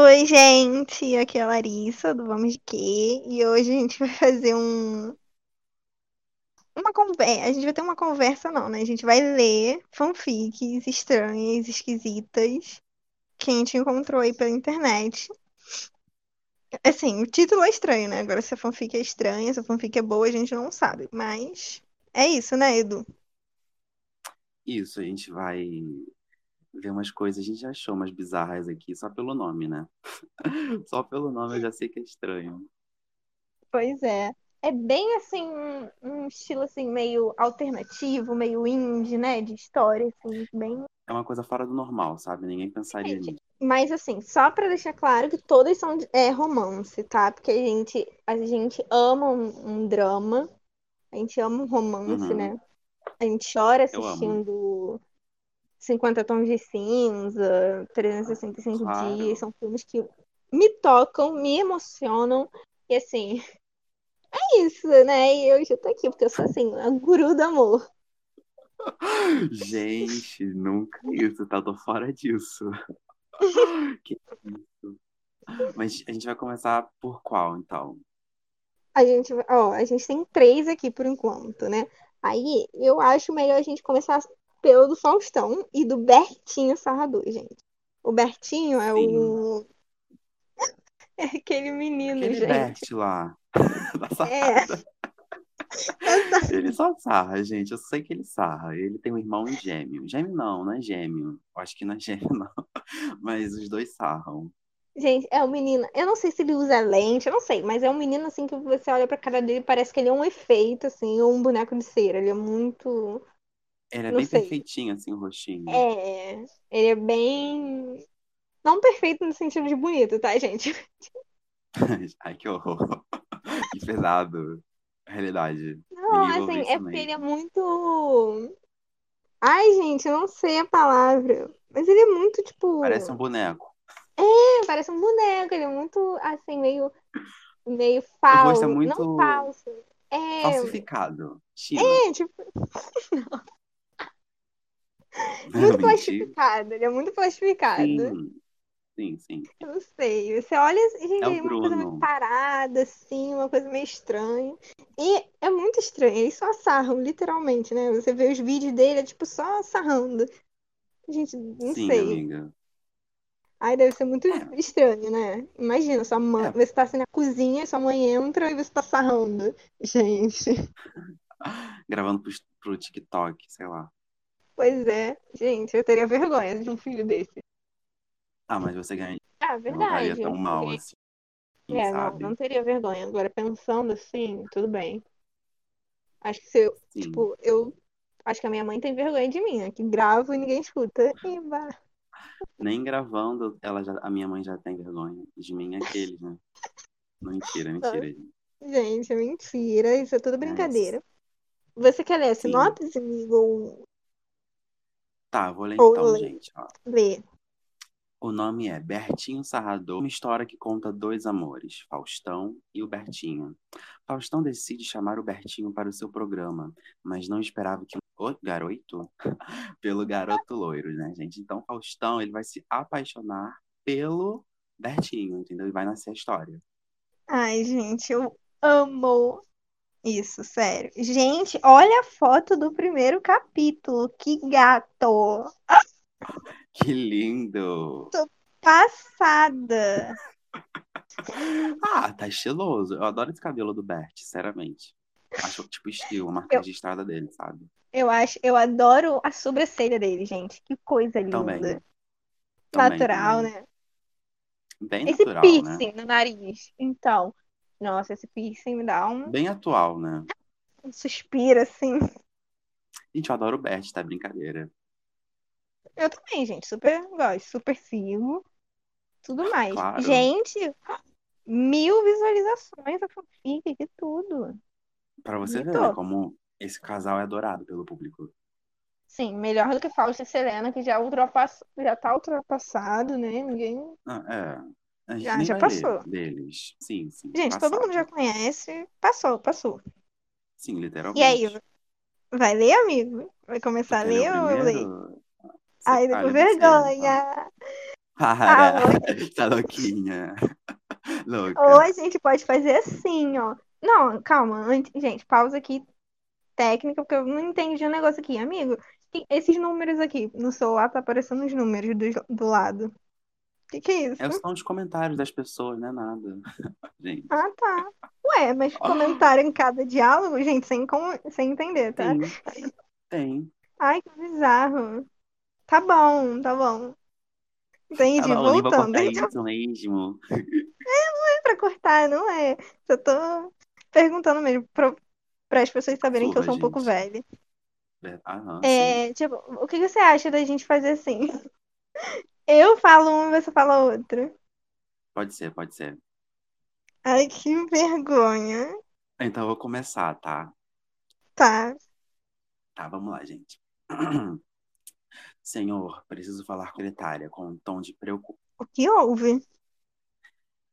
Oi, gente, aqui é a Larissa do Vamos de Quê? E hoje a gente vai fazer um uma conversa, a gente vai ter uma conversa não, né? A gente vai ler fanfics estranhas, esquisitas que a gente encontrou aí pela internet. Assim, o título é estranho, né? Agora se a fanfic é estranha, se a fanfic é boa, a gente não sabe, mas é isso, né, Edu? Isso, a gente vai ver umas coisas, a gente já achou umas bizarras aqui, só pelo nome, né? Só pelo nome eu já sei que é estranho. Pois é. É bem assim, um- estilo assim meio alternativo, meio indie, né, de história assim, bem É uma coisa fora do normal, sabe? Ninguém pensaria nisso. Mas assim, só pra deixar claro que todas são é, romance, tá? Porque a gente, a gente ama um, um drama, a gente ama um romance, Uhum, né? A gente chora assistindo 50 Tons de Cinza, 365 Dias, Claro. são filmes que me tocam, me emocionam, e assim, é isso, né? E eu já tô aqui, porque eu sou assim, a guru do amor. Gente, nunca isso, tá? Tô fora disso. Que isso. Mas a gente vai começar por qual, então? A gente, ó, a gente tem três aqui por enquanto, né? Aí eu acho melhor a gente começar pelo do Faustão e do Bertinho Sarrador, gente. O Bertinho é Sim. o. É aquele menino, Aquele gente. Bert lá, É. Ele só sarra, gente. Eu sei que ele sarra. Ele tem um irmão gêmeo. Gêmeo não, não é gêmeo. Eu acho que não é gêmeo, não. Mas os dois sarram. gente, é o menino. Eu não sei se ele usa lente, eu não sei, mas é um menino assim que você olha pra cara dele e parece que ele é um efeito, assim, ou um boneco de cera. Ele é muito. Ele é Não bem sei. perfeitinho, assim, o rostinho. É. Ele é bem. Não perfeito no sentido de bonito, tá, gente? Ai, que horror. Que pesado. Realidade. Não, assim, é porque ele é muito. Ai, gente, eu não sei a palavra. Mas ele é muito, tipo. Parece um boneco. É, parece um boneco. Ele é muito, assim, meio. Meio rosto falso. é Não muito falso. É, falsificado. China. é, tipo, muito Mentira. plastificado. Ele é muito plastificado. Sim. Sim, sim. Eu não sei. Você olha, gente, É é uma coisa meio parada, assim, uma coisa meio estranha. E é muito estranho. Eles só sarram, literalmente, né? Você vê os vídeos dele, é tipo só sarrando. Gente, não Sim, sei. amiga. Ai, deve ser muito É, estranho, né? Imagina, sua mãe, é. você tá assim na cozinha, sua mãe entra e você tá sarrando. Gente, Gravando pro, pro TikTok, sei lá. Pois é. Gente, eu teria vergonha de um filho desse. Ah, mas você ganha. Ah, Eu não verdade. tão mal Ninguém- assim, É, não, sabe? não teria vergonha. Agora, pensando assim, tudo bem. Acho que se eu, Sim. tipo, eu acho que a minha mãe tem vergonha de mim, né? Que gravo e ninguém escuta. E vá. Nem gravando, ela já, a minha mãe já tem vergonha de mim, aqueles, né? Não, Mentira, mentira, gente. Gente, é mentira. Isso é tudo É, brincadeira. Você quer ler a sinopse, amigo? Tá, vou ler ou então, ler? gente. ó. Ler. O nome é Bertinho Sarrador, uma história que conta dois amores, Faustão e o Bertinho. Faustão decide chamar o Bertinho para o seu programa, mas não esperava que o garoto, pelo garoto loiro, né, gente? Então Faustão, ele vai se apaixonar pelo Bertinho, entendeu? E vai nascer a história. Ai, gente, eu amo isso, sério. Gente, olha a foto do primeiro capítulo. Que gato! Que lindo! Tô passada. Ah, tá estiloso. Eu adoro esse cabelo do Bert, sinceramente. Acho tipo estilo, a marca Eu, registrada dele, sabe? eu acho, eu adoro a sobrancelha dele, gente. Que coisa linda. também, Natural, também. né? Bem Esse natural, né? piercing no nariz. Então, nossa, esse piercing me dá um, Bem atual, né? um suspiro, assim. Gente, eu adoro o Bert, tá? Brincadeira. Eu também, gente. Super gosto, super sigo. Tudo mais. Claro. Gente, mil visualizações a fanfic, tudo. Pra você ver. Como esse casal é adorado pelo público. Sim, melhor do que Fausto e Selena, que já ultrapass... já tá ultrapassado, né? Ninguém Ah, é. Já, já passou. deles. Sim, sim. Gente, todo mundo já Passado. conhece. Passou, passou. Sim, E aí, literalmente. vai ler, amigo? Vai começar a quer ler ou eu leio? Ai, tô com vergonha. Para! Ah, tá louquinha. Louca. Ou a gente pode fazer assim, ó. Não, calma. Gente, pausa aqui técnica, porque eu não entendi o negócio aqui. Amigo, esses números aqui no celular tá aparecendo os números do, do lado. O que que é isso? É só os comentários das pessoas, não é nada. Gente, Ah, tá. Ué, mas comentário em cada diálogo, gente, sem, com- sem entender, tá? tem. Tem. Ai, que bizarro. Tá bom, tá bom. Entendi, Tá bom, voltando. cortar Então, isso mesmo. não é pra cortar, não é. Só tô perguntando mesmo para as pessoas saberem que eu sou um pouco gente. velha. Aham, sim. É, tipo, o que você acha da gente fazer assim? Eu falo um e você fala outro. Pode ser, pode ser. Ai, que vergonha. Então eu vou começar, tá? Tá. Tá, vamos lá, gente. Senhor, preciso falar com a secretária com um tom de preocupação. O que houve?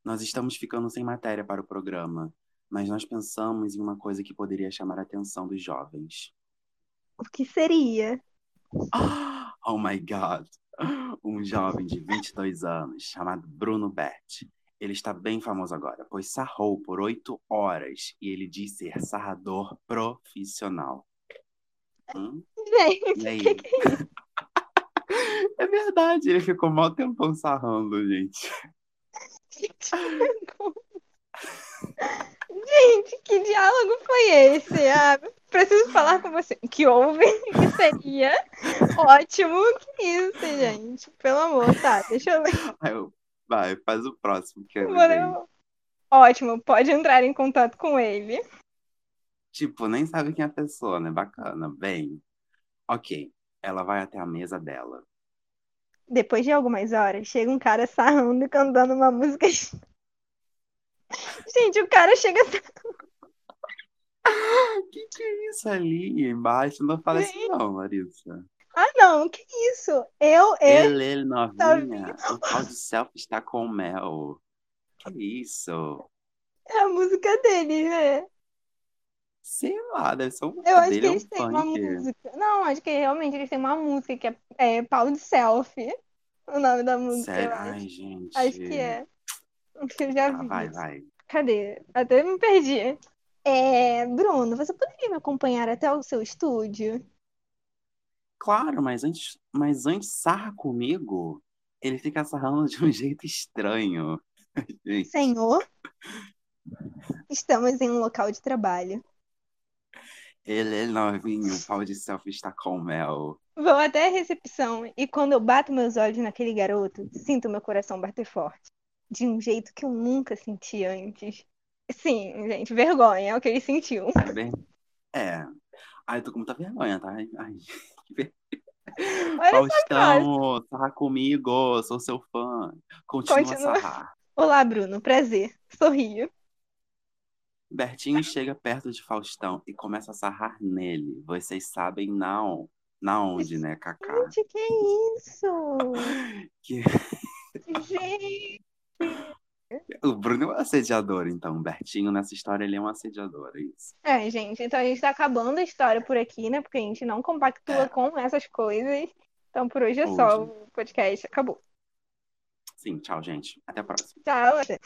Nós estamos ficando sem matéria para o programa, mas nós pensamos em uma coisa que poderia chamar a atenção dos jovens. O que seria? Oh my God! Um jovem de 22 anos chamado Bruno Bert. Ele está bem famoso agora, pois sarrou por oito horas e ele diz ser sarrador profissional. Hum? Gente, o que que é isso? É verdade, ele ficou mal tempão sarrando, gente. Vergonha. Gente, que diálogo foi esse? Ah, preciso falar com você. Que houve? Que seria? Ótimo. Que isso, gente? Pelo amor, tá. Deixa eu eu, vai, faz o próximo que eu ler. Ótimo, pode entrar em contato com ele. Tipo, nem sabe quem é a pessoa, né? Bacana. Bem, ok. Ela vai até a mesa dela. Depois de algumas horas, chega um cara sarrando e cantando uma música. Gente, o cara chega. Que que é isso ali embaixo? Não fala assim não, Larissa. Ah, não, que isso? Eu, eu. Ele, ele Tá novinha. O pau de selfie está com mel. Que isso? É a música dele, né? Sei lá, deve ser um Eu acho que é um eles têm uma funk. música. Não, acho que realmente eles têm uma música que é, é Pau de Selfie. O nome da música, Sério? Ai, gente. Acho que é. Eu já vi. vai, vai. Cadê? Até me perdi. É, Bruno, você poderia me acompanhar até o seu estúdio? Claro, mas antes, mas antes sarra comigo, ele fica sarrando de um jeito estranho. Senhor, estamos em um local de trabalho. ele é novinho, o pau de selfie está com mel. Vou até a recepção e quando eu bato meus olhos naquele garoto, sinto meu coração bater forte. De um jeito que eu nunca senti antes. Sim, gente, vergonha é o que ele sentiu. É bem. É. Ai, eu tô com muita vergonha, tá? Ai, que ver- Olha só, cara. Faustão, sarra comigo, sou seu fã. Continua Continua. a sarrar. Olá, Bruno, prazer. Sorrio. Bertinho chega perto de Faustão e começa a sarrar nele. Vocês sabem não. Na onde, né, Kaká? Gente, que isso? Que... Gente, O Bruno é um assediador, então. O Bertinho, nessa história, ele é um assediador, é isso. É, gente, então a gente tá acabando a história por aqui, né? Porque a gente não compactua É. com essas coisas. Então por hoje é só. Hoje. O podcast acabou. Sim, tchau, gente. Até a próxima. Tchau. até.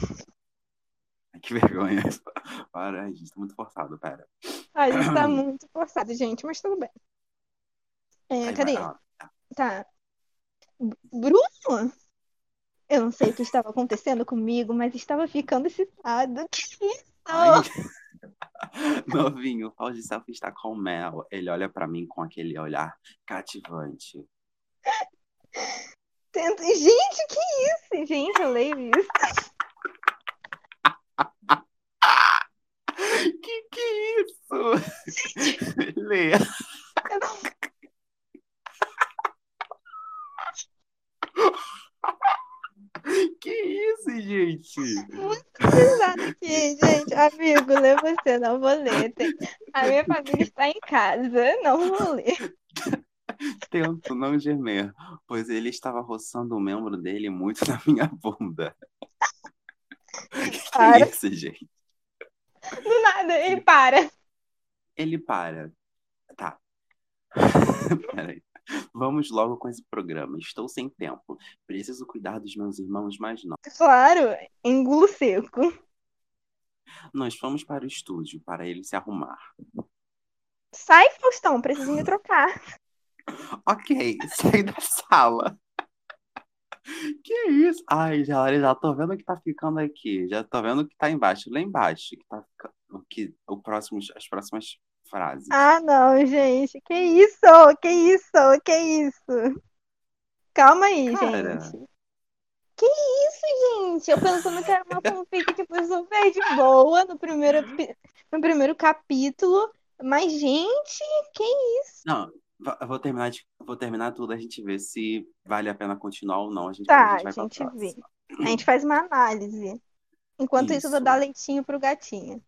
Ai, Que vergonha. Para, ai, gente, tá muito forçado, pera. A gente tá muito forçado, gente, mas tudo bem. É, Aí cadê? vai. Tá. B- Bruno? Eu não sei o que estava acontecendo comigo, mas estava ficando excitado. Que isso? Ai. Novinho, o de selfie está com mel. Ele olha pra mim com aquele olhar cativante. Tento- Gente, que isso? Gente, eu leio isso. Que que é isso? Lê. Eu não- Que isso, gente? pesado aqui, gente. Amigo, lê você, não vou ler. A minha família está em casa, não vou ler. Tento não gemer, pois ele estava roçando o membro dele muito na minha bunda. Que que Para. é isso, gente? Do nada, ele para. Ele para. Tá. Peraí. Vamos logo com esse programa. Estou sem tempo. Preciso cuidar dos meus irmãos mais novos. Claro, engulo seco. Nós fomos para o estúdio para ele se arrumar. Sai, Faustão, preciso me trocar. Ok, sai da sala. Que isso? Ai, já, já tô vendo o que tá ficando aqui. Já tô vendo o que tá embaixo. Lá embaixo, que tá ficando, o que, o próximo, as próximas frases. Ah, não, gente. Que isso? Que isso? Que isso? Calma aí, Cara. gente. Que isso, gente? Eu pensando que era uma fanfic, tipo, super de boa no primeiro, no primeiro capítulo. Mas, gente, que isso? Não, vou terminar, de, vou terminar tudo, a gente vê se vale a pena continuar ou não. A gente, Tá, a gente vai a gente vê. A gente faz uma análise. Enquanto isso, eu vou Isso. dar leitinho pro gatinho.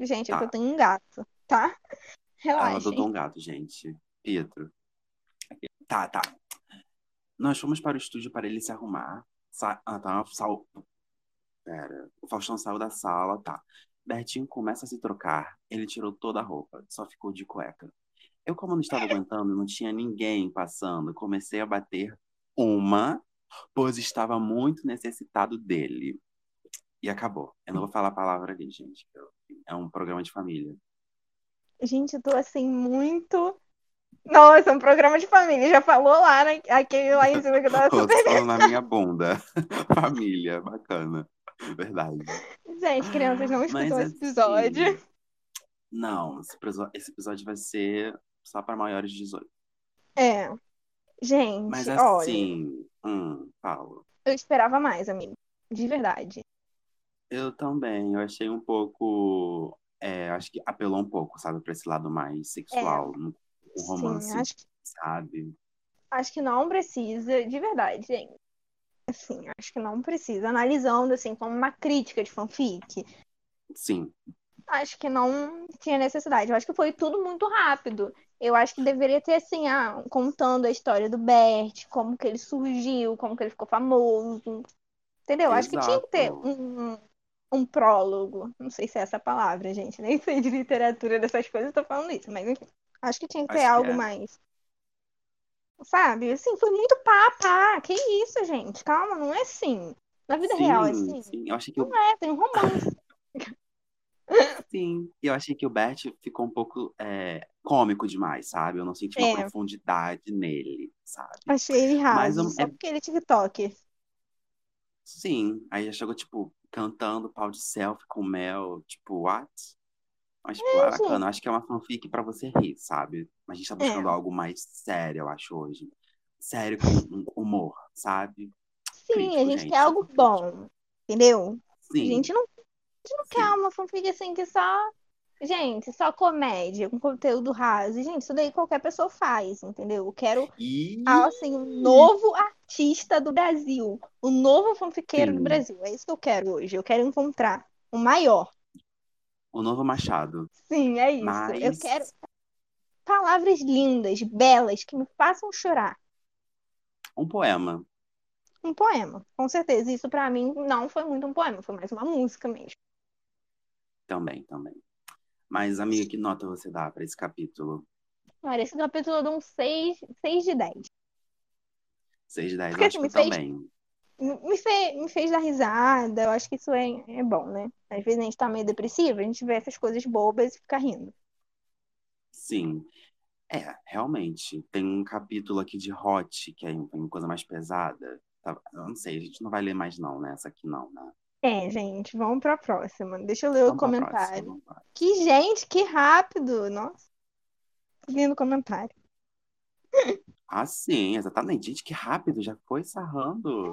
Gente, Tá. eu tenho um gato, tá? Ela Relaxem. adotou um gato, gente. Pietro. Tá, tá. Nós fomos para o estúdio para ele se arrumar. Sa ah, tá. Sal... Pera. O Faustão saiu da sala, tá. Bertinho começa a se trocar. Ele tirou toda a roupa, só ficou de cueca. Eu, como não estava aguentando, não tinha ninguém passando, comecei a bater uma, pois estava muito necessitado dele. E acabou. Eu não vou falar a palavra ali, gente. É um programa de família. Gente, eu tô assim, muito. Nossa, um programa de família. Já falou lá, né? Aquele lá em cima que eu tava Tô super. falando na minha bunda. Família, bacana. Verdade. Gente, crianças não Mas escutam esse episódio. assim, Não, esse episódio vai ser só para maiores de 18. É. Gente, Mas olha, assim, hum, Paulo, eu esperava mais, amigo. De verdade. eu também, eu achei um pouco, é, acho que apelou um pouco, sabe, para esse lado mais sexual, no no romance, Sim, acho, sabe? acho que não precisa, de verdade, gente. Assim, acho que não precisa. Analisando, assim, como uma crítica de fanfic, Sim, acho que não tinha necessidade. Eu acho que foi tudo muito rápido. Eu acho que deveria ter, assim, ah, contando a história do Bert, como que ele surgiu, como que ele ficou famoso. Entendeu? Acho que tinha que ter exato. um, um prólogo. Não sei se é essa palavra, gente. Nem sei de literatura dessas coisas, tô falando isso. Mas, enfim, acho que tinha que ter Acho que algo é. mais. Sabe? Assim, foi muito pá, pá. Que isso, gente? Calma, não é assim. Na vida real é Sim, assim. sim, eu achei que Não é, tem um romance. sim, eu achei que o Bert ficou um pouco é, cômico demais, sabe? Eu não senti uma É. profundidade nele, sabe? Achei ele Mas um- só é- porque ele é TikTok. Sim, aí já chegou, tipo, cantando pau de selfie com mel, tipo, what? Mas, tipo, é bacana, acho que é uma fanfic pra você rir, sabe? Mas a gente tá buscando É. algo mais sério, eu acho, hoje. Sério com um humor, sabe? Sim, Crítico, a gente gente, quer algo bom. Entendeu? A Sim, gente não, a gente não sim. quer uma fanfic assim que só. Gente, só comédia, com conteúdo raso. Gente, isso daí qualquer pessoa faz, entendeu? Eu quero, E... ah, assim, um novo artista do Brasil. O novo fanfiqueiro do Sim. Brasil. É isso que eu quero hoje. Eu quero encontrar o maior. O novo Machado. Sim, é isso. Eu Mas... quero palavras lindas, belas, que me façam chorar. Um poema. Um poema, com certeza. Isso pra mim não foi muito um poema, foi mais uma música mesmo. Também, também. Mas, amiga, que nota você dá pra esse capítulo? Cara, esse capítulo dá um 6, 6 de 10. 6 de 10, Porque, eu acho assim, que eu fez- também. Me fez, me fez dar risada, eu acho que isso é, é bom, né? Às vezes a gente tá meio depressivo, a gente vê essas coisas bobas e fica rindo. Sim. É, realmente. Tem um capítulo aqui de Hot, que é uma coisa mais pesada. Tá- Eu não sei, a gente não vai ler mais não, né? Essa aqui não, né? É, gente, vamos pra próxima. Deixa eu ler o Vamos pra comentário. Que, gente, que rápido! Nossa, lindo comentário. Ah, sim, exatamente. Gente, que rápido, já foi sarrando.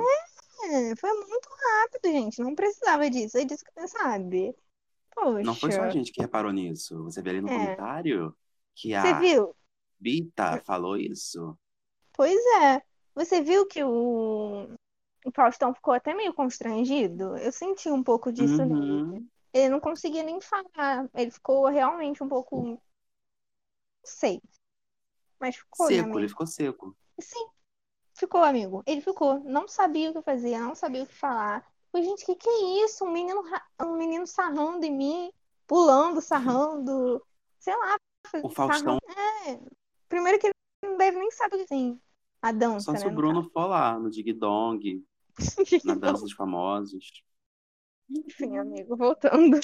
É, foi muito rápido, gente. Não precisava disso. É disso que você sabe. Poxa. Não foi só a gente que reparou nisso. Você vê ali no É. comentário que Você a viu? Bita falou isso. Pois é. Você viu que o, o Faustão ficou até meio constrangido? Eu senti um pouco disso nele. Uhum. Ele não conseguia nem falar. Ele ficou realmente um pouco. Não sei. Mas ficou, né, Seco, ele ficou seco. Sim, ficou, amigo. Ele ficou. Não sabia o que fazer, não sabia o que falar. Falei, gente, que que é isso? Um menino, um menino sarrando em mim, pulando, sarrando. Sei lá. O Faustão. É. Primeiro que ele não deve nem saber assim a dança, Só se né? o no Bruno for lá no Dig Dong. na Dança dos Famosos. Enfim, amigo, voltando.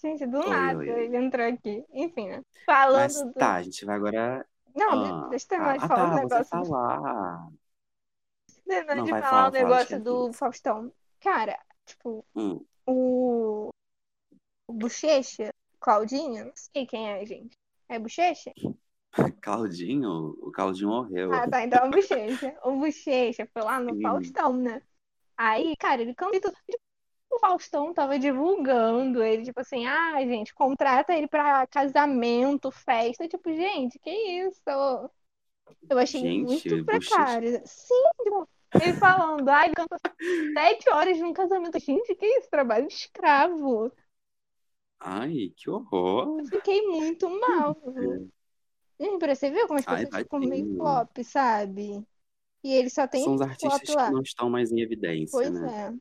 Gente, do Oi, nada oi, ele entrou aqui. Enfim, né? Falando Mas do. tá, a gente vai agora. Não, Ah, de- deixa eu terminar de ah, falar o tá, você negócio. lá. Terminar Não, de vai, falar fala, o negócio do. Faustão. Cara, tipo, Hum, o. O Bochecha, Claudinho, não sei quem é, gente. É Bochecha? Claudinho, o Claudinho morreu. Ah, tá, então é o Bochecha. O Bochecha foi lá no Sim. Faustão, né? Aí, cara, ele cantou. Tipo, o Faustão tava divulgando ele, tipo assim, ah, gente, contrata ele pra casamento, festa. Tipo, gente, que isso? Eu achei Gente, muito Bochecha. precário. Sim, tipo, ele falando, ai, ele cantou sete horas num casamento. Gente, que isso? Trabalho escravo. Ai, que horror. Eu fiquei muito mal. Pra você ver como as Ai, pessoas ficam meio flop, sabe? E ele só tem São os artistas lá. que não estão mais em evidência, Pois né? é.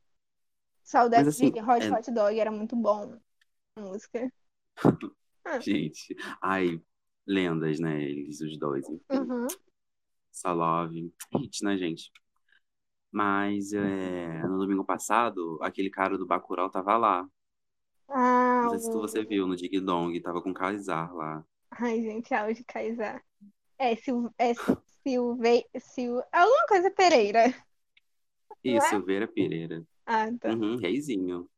Saudades Mas, assim, de Hot é- Hot Dog, era muito bom a música. Gente, ai, lendas, né? Eles, os dois. Uhum. Salove, hit, né, gente? Mas é, no domingo passado, aquele cara do Bacurau tava lá. Ah, Não sei se você viu no Dig Dong, tava com o Kaysar lá. Ai, gente, áudio Kaysar. É, Sil... é Silve... Sil... Alguma coisa Pereira. Não é? Silveira Pereira. Ah, tá. Uhum, reizinho.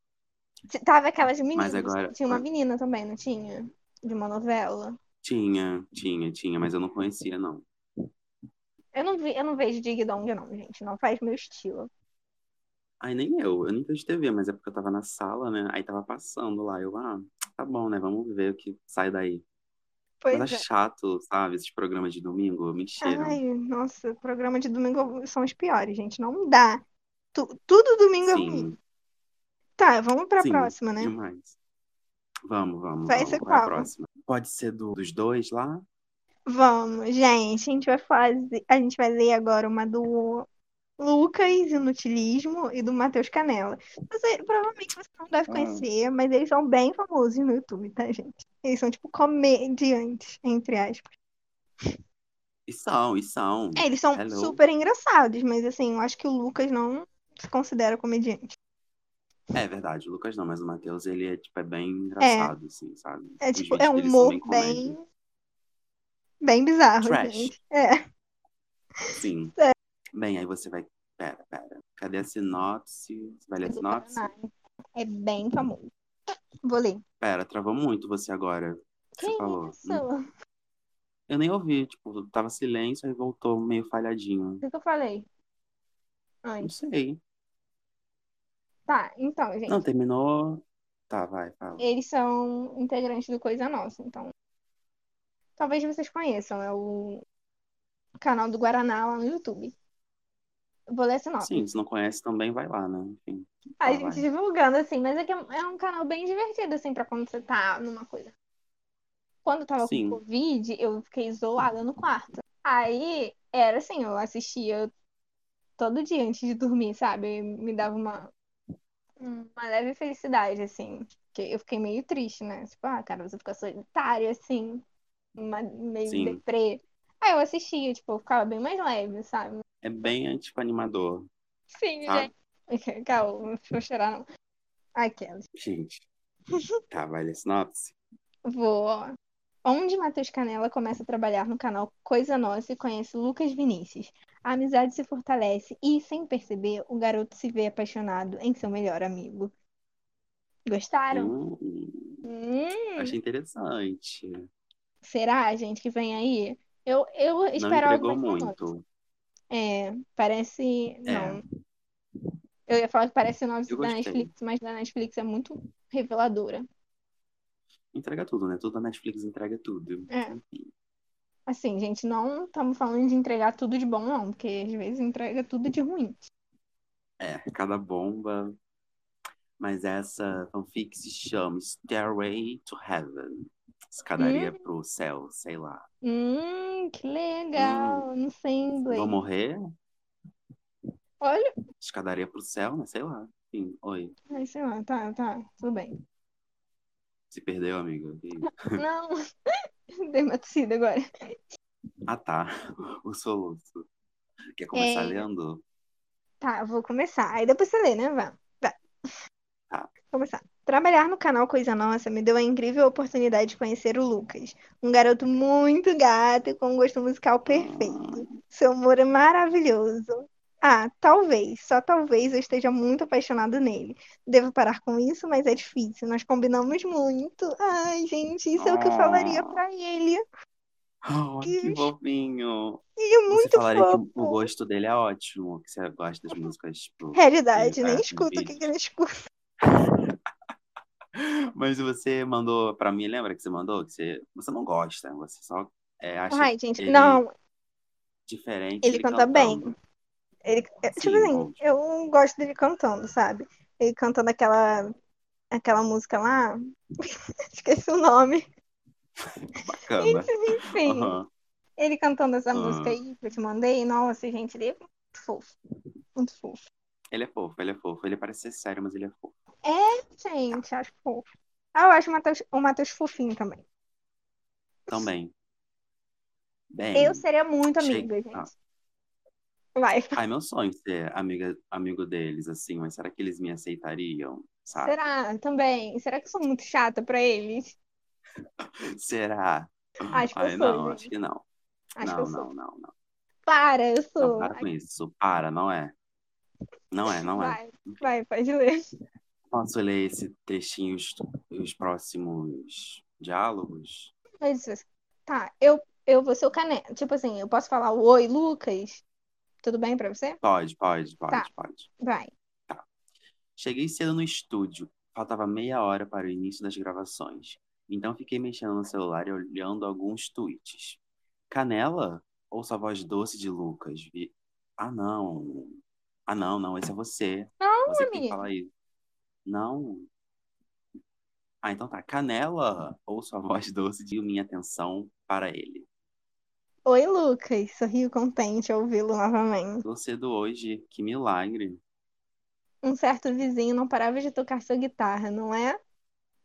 Tava aquelas meninas. agora- Tinha uma menina também, não tinha? De uma novela. Tinha, tinha, tinha, mas eu não conhecia, não. Eu não vi, eu não vejo Dig Dong, não, gente. Não faz meu estilo. Ai, nem eu, eu nem vejo TV, mas é porque eu tava na sala, né? Aí tava passando lá. Eu, ah, tá bom, né? Vamos ver o que sai daí. Pois Mas é. é chato, sabe? Esses programas de domingo me. Ai, nossa, programa de domingo são os piores, gente. Não dá. Tu- tudo domingo é ruim. Sim, Tá, vamos pra sim, próxima, né? demais. Vamos, vamos, Vai vamos. ser Qual é? Pode ser do- dos dois lá? Vamos, gente. A gente vai fazer. A gente vai ler agora uma do Lucas Inutilismo e do Matheus Canela. Você, provavelmente você não deve Ah. conhecer, mas eles são bem famosos no YouTube, tá, gente? Eles são tipo comediantes, entre aspas. E são, e são. É, eles são Hello. super engraçados, mas assim, eu acho que o Lucas não se considera comediante. É verdade, o Lucas não, mas o Matheus, ele é, tipo, é bem engraçado, assim, sabe? É tipo, é um humor bem bem. Bem bizarro, Trash. gente. É. Sim. Bem, aí você vai. Pera, pera. Cadê a sinopse? Você vai ler a sinopse? É bem famoso. Vou ler. Pera, travou muito você agora. Que Você falou. isso? Hum, Eu nem ouvi, tipo, tava silêncio aí voltou meio falhadinho. O que que eu falei? Não Antes. sei. Tá, então, gente. Não, terminou. Tá, vai, fala. Eles são integrantes do Coisa Nossa, então. Talvez vocês conheçam, é o canal do Guaraná lá no YouTube. Vou ler esse nome. Sim, se não conhece também, vai lá, né? Enfim. A Tá, gente vai. divulgando, assim, mas é que é é um canal bem divertido, assim, pra quando você tá numa coisa. Quando eu tava Sim. com Covid, eu fiquei isolada no quarto. Aí, era assim, eu assistia todo dia antes de dormir, sabe? Me dava uma, uma leve felicidade, assim. Porque eu fiquei meio triste, né? Tipo, ah, cara, você fica solitário, assim, uma, meio Sim. deprê. Aí eu assistia, tipo, eu ficava bem mais leve, sabe? É bem, tipo, animador. Sim, Tá. gente. Calma, não vou chorar, não. Gente. Tá, vai ler sinopse? Vou. Onde Matheus Canela começa a trabalhar no canal Coisa Nossa e conhece Lucas Vinícius. A amizade se fortalece e, sem perceber, o garoto se vê apaixonado em seu melhor amigo. Gostaram? Hum, Hum, achei interessante. será, gente, que vem aí? Eu, eu Não espero entregou mais romântico. É, parece. É. Não. Eu ia falar que parece o nome da gostei. Netflix, mas da Netflix é muito reveladora. Entrega tudo, né? Tudo da Netflix entrega tudo. É. Assim, gente, não estamos falando de entregar tudo de bom, não, porque às vezes entrega tudo de ruim. É, cada bomba. Mas essa fanfic se chama Stairway to Heaven. Escadaria pro céu, sei lá. Hum, que legal. Não sei inglês. Vou morrer? Olha. Escadaria pro céu, né? Sei lá. Enfim, oi. Ai, sei lá, tá, tá, tudo bem. Se perdeu, amigo. Ih, Não, dei uma tossida agora. Ah, tá. O soluço. Quer começar É. lendo? Tá, vou começar. Aí depois você lê, né? Vá. Vai. Tá. Vou começar. Trabalhar no canal Coisa Nossa me deu a incrível oportunidade de conhecer o Lucas, um garoto muito gato e com um gosto musical perfeito. Seu humor é maravilhoso. Ah, talvez, só talvez eu esteja muito apaixonado nele. Devo parar com isso, mas é difícil. Nós combinamos muito. Ai, gente, isso é o que eu falaria pra ele. Oh, que fofinho. Ele é Você muito falaria que fofo. o gosto dele é ótimo, que você gosta das músicas, tipo. Realidade, nem escuta o que que ele escuta. Mas você mandou pra mim, lembra que você mandou? Que você, você não gosta, você só é, acha Ai, gente, ele não, diferente ele canta bem. cantando. Ele, é, tipo Sim, assim, ótimo. eu gosto dele cantando, sabe? Ele cantando aquela, aquela música lá, esqueci o nome. Bacana. Enfim, Aham. ele cantando essa Ah. música aí que eu te mandei, nossa, gente, ele é muito fofo. Muito fofo. Ele é fofo, ele é fofo. Ele parece ser sério, mas ele é fofo. Gente, acho fofo. Ah, eu acho o Matheus, o Matheus fofinho também. Também. Bem. Eu seria muito Che- amiga, gente. Ah. Vai. Ai, meu sonho ser amiga, amigo deles, assim, mas será que eles me aceitariam? Sabe? Será? Também. Será que eu sou muito chata pra eles? Será? Acho que eu Ai, sou, não, gente. acho que não. Acho que não, eu sou. não, não, não. Para, eu Não, sou. para com isso. Para, não é. Não é, não é. Vai, vai, pode ler. Posso ler esse trechinho, os, os próximos diálogos? Mas, tá, eu, eu vou ser o caneta. Tipo assim, eu posso falar o oi, Lucas? Tudo bem pra você? Pode, pode, pode, Tá. pode. Vai. Cheguei cedo no estúdio. Faltava meia hora para o início das gravações. Então fiquei mexendo no celular e olhando alguns tweets. Canela? Ouço a voz doce de Lucas. Vi... Ah, não. Ah, não, não. Esse é você. Não, Você tem que amigo. falar isso. Não. Ah, então tá. Canela? Ouço a voz doce de minha atenção para ele. Oi, Lucas. Sorrio contente ao ouvi-lo novamente. Tô cedo hoje. Que milagre. Um certo vizinho não parava de tocar sua guitarra, não é?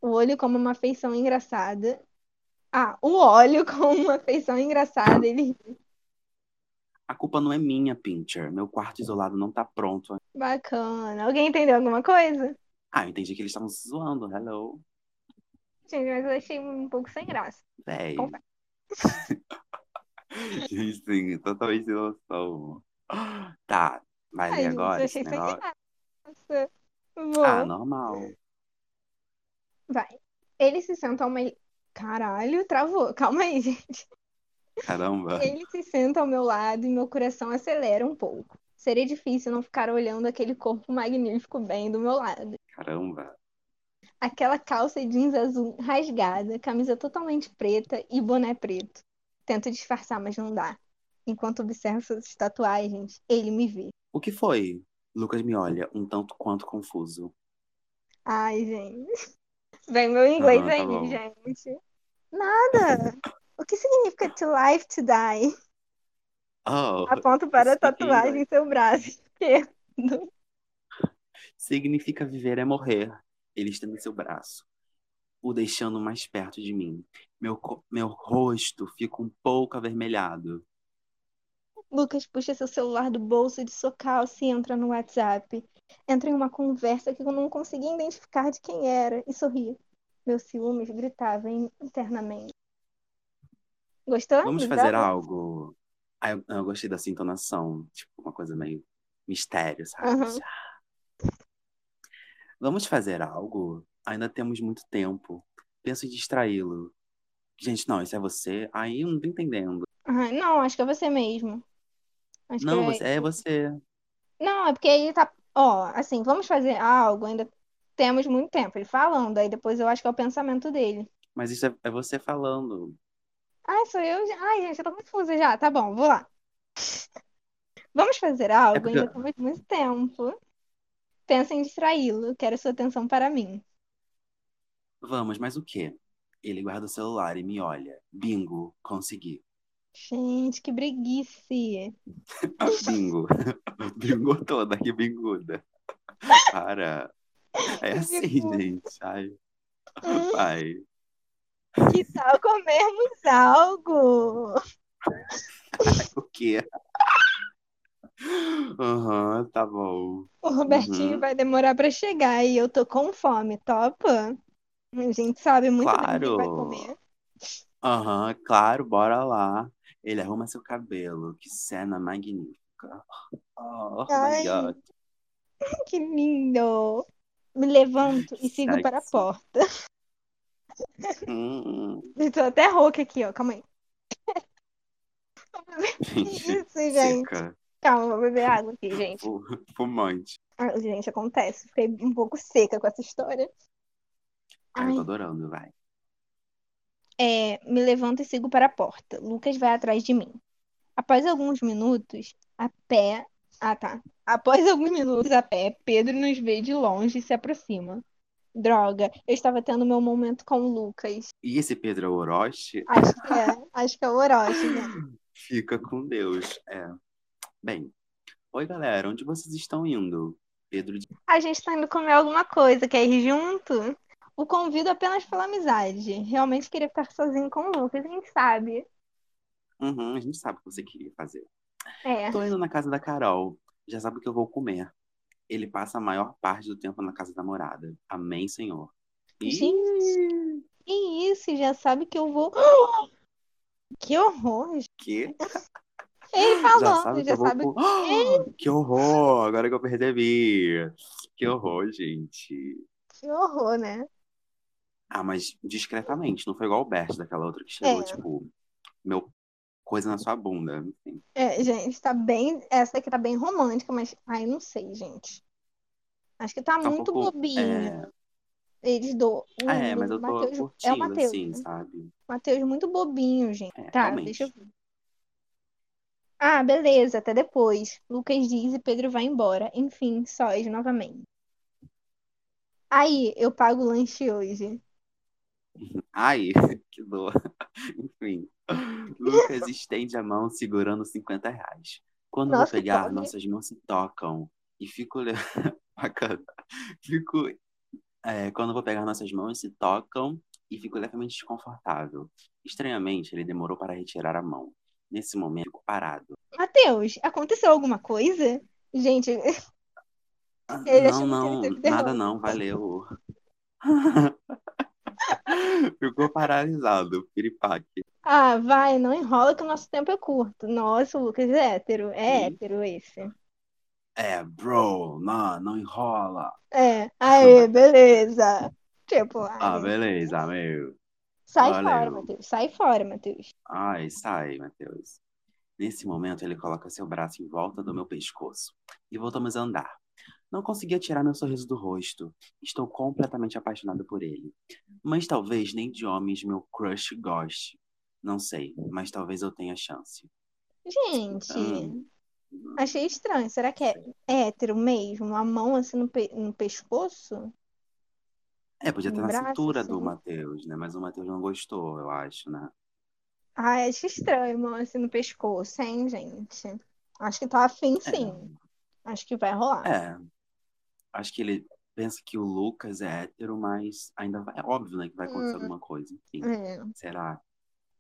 O olho como uma feição engraçada. Ah, o óleo com uma feição engraçada. Ele A culpa não é minha, Pincher. Meu quarto isolado não tá pronto. bacana. Alguém entendeu alguma coisa? Ah, eu entendi que eles estavam zoando. Hello. Gente, mas eu achei um pouco sem graça. Véi. Confere. Sim, totalmente sem noção. Tá, vai Ai, gente, agora eu achei sem negócio? graça. Vou. Ah, normal. Vai. Ele se senta ao meu. Caralho, travou. Calma aí, gente. Caramba. Ele se senta ao meu lado e meu coração acelera um pouco. Seria difícil não ficar olhando aquele corpo magnífico bem do meu lado. Caramba. Aquela calça jeans azul rasgada, camisa totalmente preta e boné preto. Tento disfarçar, mas não dá. Enquanto observo suas tatuagens, ele me vê. O que foi? Lucas me olha, um tanto quanto confuso. Ai, gente. Vem meu inglês Aham, tá aí, bom. gente. Nada. O que significa to life to die? Oh, Aponto para a tatuagem em seu braço esquerdo. Significa viver é morrer. Ele estende seu braço, o deixando mais perto de mim. Meu, meu rosto fica um pouco avermelhado. Lucas puxa seu celular do bolso de sua calça e entra no WhatsApp. Entra em uma conversa que eu não conseguia identificar de quem era e sorri. Meus ciúmes gritavam internamente. Gostou? Vamos fazer algo. Ah, eu, eu gostei dessa entonação, tipo, uma coisa meio mistério, sabe? Aham. Vamos fazer algo? Ainda temos muito tempo. Penso em distraí-lo. Gente, não, isso é você? Aí eu não tô entendendo. Ai, não, acho que é você mesmo. Acho Não, é você, é você. Não, é porque aí tá. Ó, assim, vamos fazer algo, ainda temos muito tempo. Ele falando, aí depois eu acho que é o pensamento dele. Mas isso é, é você falando. Ai, sou eu? já- Ai, gente, eu tô confusa já. Tá bom, vou lá. Vamos fazer algo, É porque- ainda temos muito tempo. Pensa em distraí-lo, quero sua atenção para mim. Vamos, mas o quê? Ele guarda o celular e me olha. Bingo, consegui. Gente, que preguiça. Ah, bingo. Bingo toda, que binguda. Para. É assim, Bingo. gente. Ai. Hum, Vai. Que tal comermos algo? O quê? Aham, tá bom. O Robertinho Uhum. vai demorar pra chegar e eu tô com fome, topa? A gente sabe muito bem o que vai Claro. comer. Aham, claro, bora lá. Ele arruma seu cabelo. Que cena magnífica. Oh, my Ai. God. Que lindo! Me levanto e sigo para a Sexy. porta. Hum, tô até rouca aqui, ó. Calma aí. gente, Isso, gente. seca. Calma, vou beber água aqui, gente. Fu- Fumante. Ah, gente, acontece. Fiquei um pouco seca com essa história. Ah, eu tô Ai. adorando, vai. É, me levanto e sigo para a porta. Lucas vai atrás de mim. Após alguns minutos, a pé. Ah, tá. Após alguns minutos a pé, Pedro nos vê de longe e se aproxima. Droga, eu estava tendo meu momento com o Lucas. E esse Pedro Orochi Acho que é. Acho que é o Orochi, né? fica com Deus. É. Bem, oi galera, onde vocês estão indo? Pedro de... A gente tá indo comer alguma coisa, quer ir junto? O convido apenas pela amizade. Realmente queria ficar sozinho com o Lucas, quem sabe? Uhum, a gente sabe o que você queria fazer. É. Tô indo na casa da Carol. Já sabe o que eu vou comer. Ele passa a maior parte do tempo na casa da morada. Amém, Senhor. Ih, Gente. Que isso, já sabe que eu vou. Que horror! que? Ele Já falando, sabe que já vou sabe. com... Ah, Que horror! Agora que eu percebi. Que horror, gente. Que horror, né? Ah, mas discretamente, não foi igual o Bert daquela outra que chegou, É. tipo, meu coisa na sua bunda. Enfim. É, gente, tá bem. Essa aqui tá bem romântica, mas. Ai, não sei, gente. Acho que tá Tá um muito pouco. bobinho. É, Eles do. o é, mas eu tô Mateus- É o curtindo, Matheus. assim, né? sabe? Matheus muito bobinho, gente. É, Tá, realmente. deixa eu ver. Ah, beleza, até depois. Lucas diz e Pedro vai embora. Enfim, sós novamente. Aí, eu pago o lanche hoje. Ai, que dor. Enfim. Lucas estende a mão segurando 50 reais. Quando vou Nossa, que pegar, nossas mãos se tocam. E fico. Bacana. Fico. é, quando vou pegar, nossas mãos se tocam e fico levemente desconfortável. Estranhamente, ele demorou para retirar a mão. Nesse momento, fico parado. Matheus, aconteceu alguma coisa? Gente, Ah, não, não, nada não, valeu. Ficou paralisado, piripaque. ah, vai, não enrola que o nosso tempo é curto. Nossa, o Lucas é hétero. É Sim. hétero esse. É, bro, não, não enrola. É, aí, beleza. Tipo, Ah, beleza, meu. sai valeu. fora, Matheus. Sai fora, Matheus. Ai, sai, Matheus. Nesse momento, ele coloca seu braço em volta do meu pescoço e voltamos a andar. Não conseguia tirar meu sorriso do rosto. Estou completamente apaixonado por ele. Mas talvez nem de homens meu crush goste. Não sei, mas talvez eu tenha chance. Gente, Hum. achei estranho. Será que é hétero mesmo? A mão assim no, pe- no pescoço? É, podia ter Um na braço, cintura do assim. Matheus, né? Mas o Matheus não gostou, eu acho, né? Ai, acho estranho, mão assim no pescoço, hein, gente? Acho que tá afim, É. sim. Acho que vai rolar. É. Acho que ele pensa que o Lucas é hétero, mas ainda vai. É óbvio, né, que vai acontecer Hum. alguma coisa. Enfim, É. será?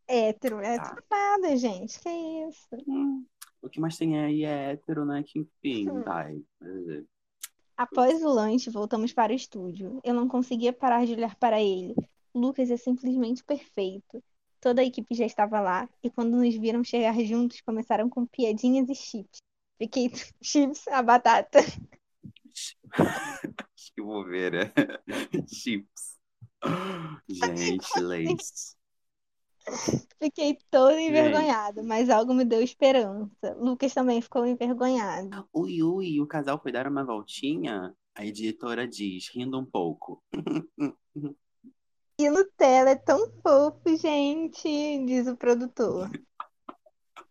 Hétero, hétero nada, gente. Que isso? Hum, o que mais tem aí é hétero, né? Que enfim, Hum. vai. É. Após o lanche, voltamos para o estúdio. Eu não conseguia parar de olhar para ele. Lucas é simplesmente perfeito. Toda a equipe já estava lá e quando nos viram chegar juntos, começaram com piadinhas e chips. Fiquei chips, a batata. Acho que ver, né? Chips. Gente, leite. Fiquei toda envergonhada, mas algo me deu esperança. Lucas também ficou envergonhado. Ui, ui, o casal foi dar uma voltinha? A editora diz, rindo um pouco. E Nutella é tão fofo, gente, diz o produtor.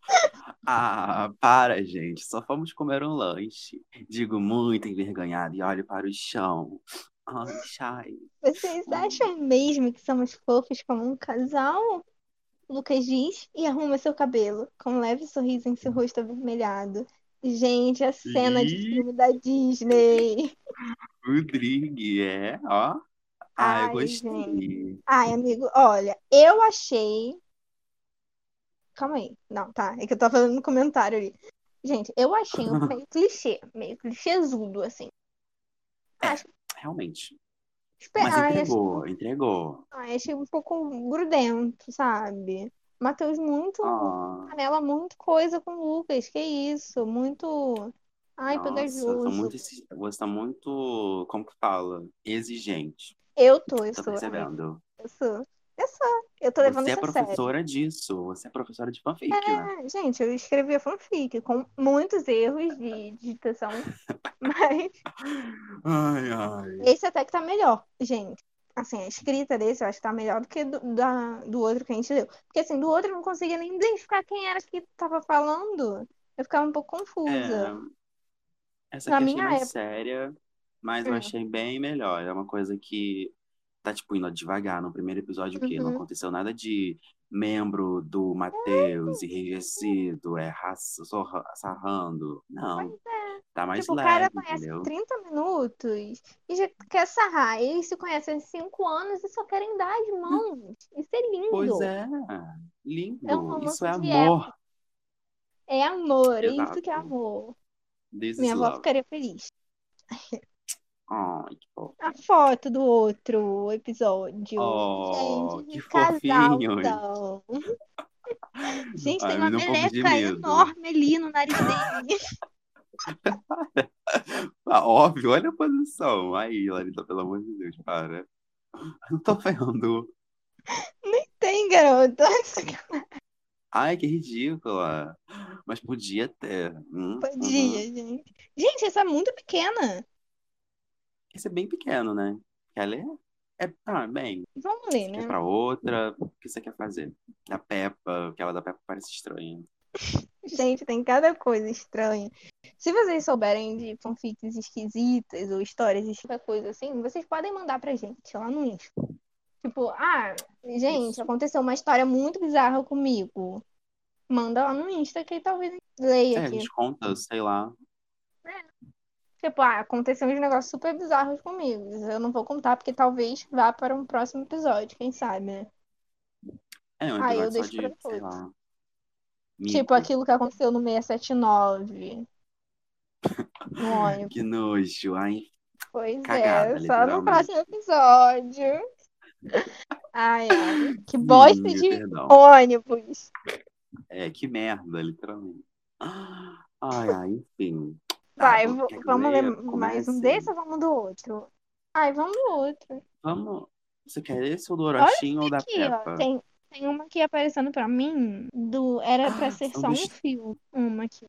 Ah, para, gente. Só fomos comer um lanche. Digo muito envergonhado e olho para o chão. Ai, Chay. Vocês acham mesmo que somos fofos como um casal? Lucas diz e arruma seu cabelo, com um leve sorriso em seu rosto avermelhado. Gente, a cena de Ih. filme da Disney. Rodrigue, é? Ó. Ah, eu Ai, gostei. Ai, amigo, olha, eu achei Calma aí. Não, tá. É que eu tava falando no comentário ali. Gente, eu achei um meio clichê, meio clichêzudo, assim. É, Acho. realmente. espe- Mas Ai, achei, entregou, entregou. ai, achei um pouco grudento, sabe? Matheus muito. Panela muito coisa com o Lucas. Que isso? Muito. Ai, nossa, tô pegajoso. muito, você tá muito, como que fala? Exigente. Eu tô, eu Tô sou, percebendo. Eu sou. Eu sou. Eu tô levando Você é sério. professora disso. Você é professora de fanfic, né? É, gente, eu escrevi a fanfic com muitos erros de digitação, mas Ai, ai. esse até que tá melhor, gente. Assim, a escrita desse eu acho que tá melhor do que do, da, do outro que a gente leu. Porque assim, do outro eu não conseguia nem identificar quem era que tava falando. Eu ficava um pouco É, confusa. essa Na aqui achei minha mais época. séria, mas eu Hum. achei bem melhor. É uma coisa que tá, tipo, indo devagar. No primeiro episódio, o quê? Não Uhum. aconteceu nada de membro do Matheus enrijecido, é, raça, sarrando. Não, Pois é. tá mais Tipo, o cara leve, conhece entendeu? 30 minutos e já quer sarrar. Eles se conhecem há 5 anos e só querem dar as mãos. Isso é Pois lindo. é, É um lindo. romance Isso é amor. É amor, é isso que é Exato. amor. This is Minha avó love. ficaria feliz. A foto do outro episódio. Oh, Gente, que casalzão. fofinhos. Gente, Ai, tem uma um meleca enorme ali no nariz dele. Ah, óbvio, olha a posição. Aí, Larissa, pelo amor de Deus, para. Não tô vendo. Tem, garota. Ai, que ridícula. Mas podia ter. Hum, Podia, uhum. gente. Gente, essa é muito pequena. Esse é bem pequeno, né? Quer ler? É, ah, bem, Vamos ler, quer né? pra outra, o que você quer fazer? Da Peppa, aquela da Peppa parece estranha. Gente, tem cada coisa estranha. Se vocês souberem de fanfics esquisitas ou histórias esquisitas, coisa assim, vocês podem mandar pra gente lá no Insta. Tipo, ah, gente, aconteceu uma história muito bizarra comigo. Manda lá no Insta que talvez leia É, a aqui. gente conta, sei lá. Tipo, ah, aconteceu uns negócios super bizarros comigo. Eu não vou contar porque talvez vá para um próximo episódio, quem sabe, né? É um Aí eu deixo pra de, sei depois. lá. Tipo aquilo que aconteceu no 679, no ônibus. Que nojo. Ai, Pois Cagada, é, só no próximo episódio. Ai, ai, que bosta de perdão. ônibus. É, que merda, literalmente. Ai, ai, enfim. Vai, vo- quer que eu vamos ler mais um desse ou vamos do outro? Ai, vamos do outro. Vamos. Você quer esse ou do Orochinho ou da aqui, ó. Peppa? Tem, tem uma aqui aparecendo pra mim do era pra ser São só um dos- fio. Uma aqui.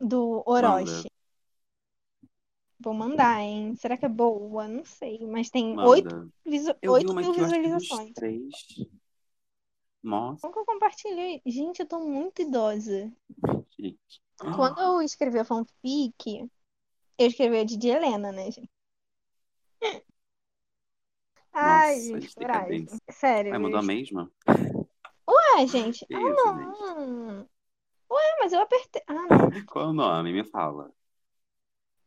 Do Manda. Orochi. Vou mandar, hein? Será que é boa? Não sei. Mas tem oito Manda. visu- Eu vi oito uma mil dos visualizações. três. Nossa, Como que eu compartilhei? Gente, eu tô muito idosa. gente. Quando eu escrevi a fanfic, eu escrevi a de Helena, né, gente? Ai, Nossa, gente, coragem. Sério. Ai, mandou a mesma? Ué, gente. Que Ah, isso, gente? não. Ué, mas eu apertei. Ah, não. Qual é o nome? Me fala.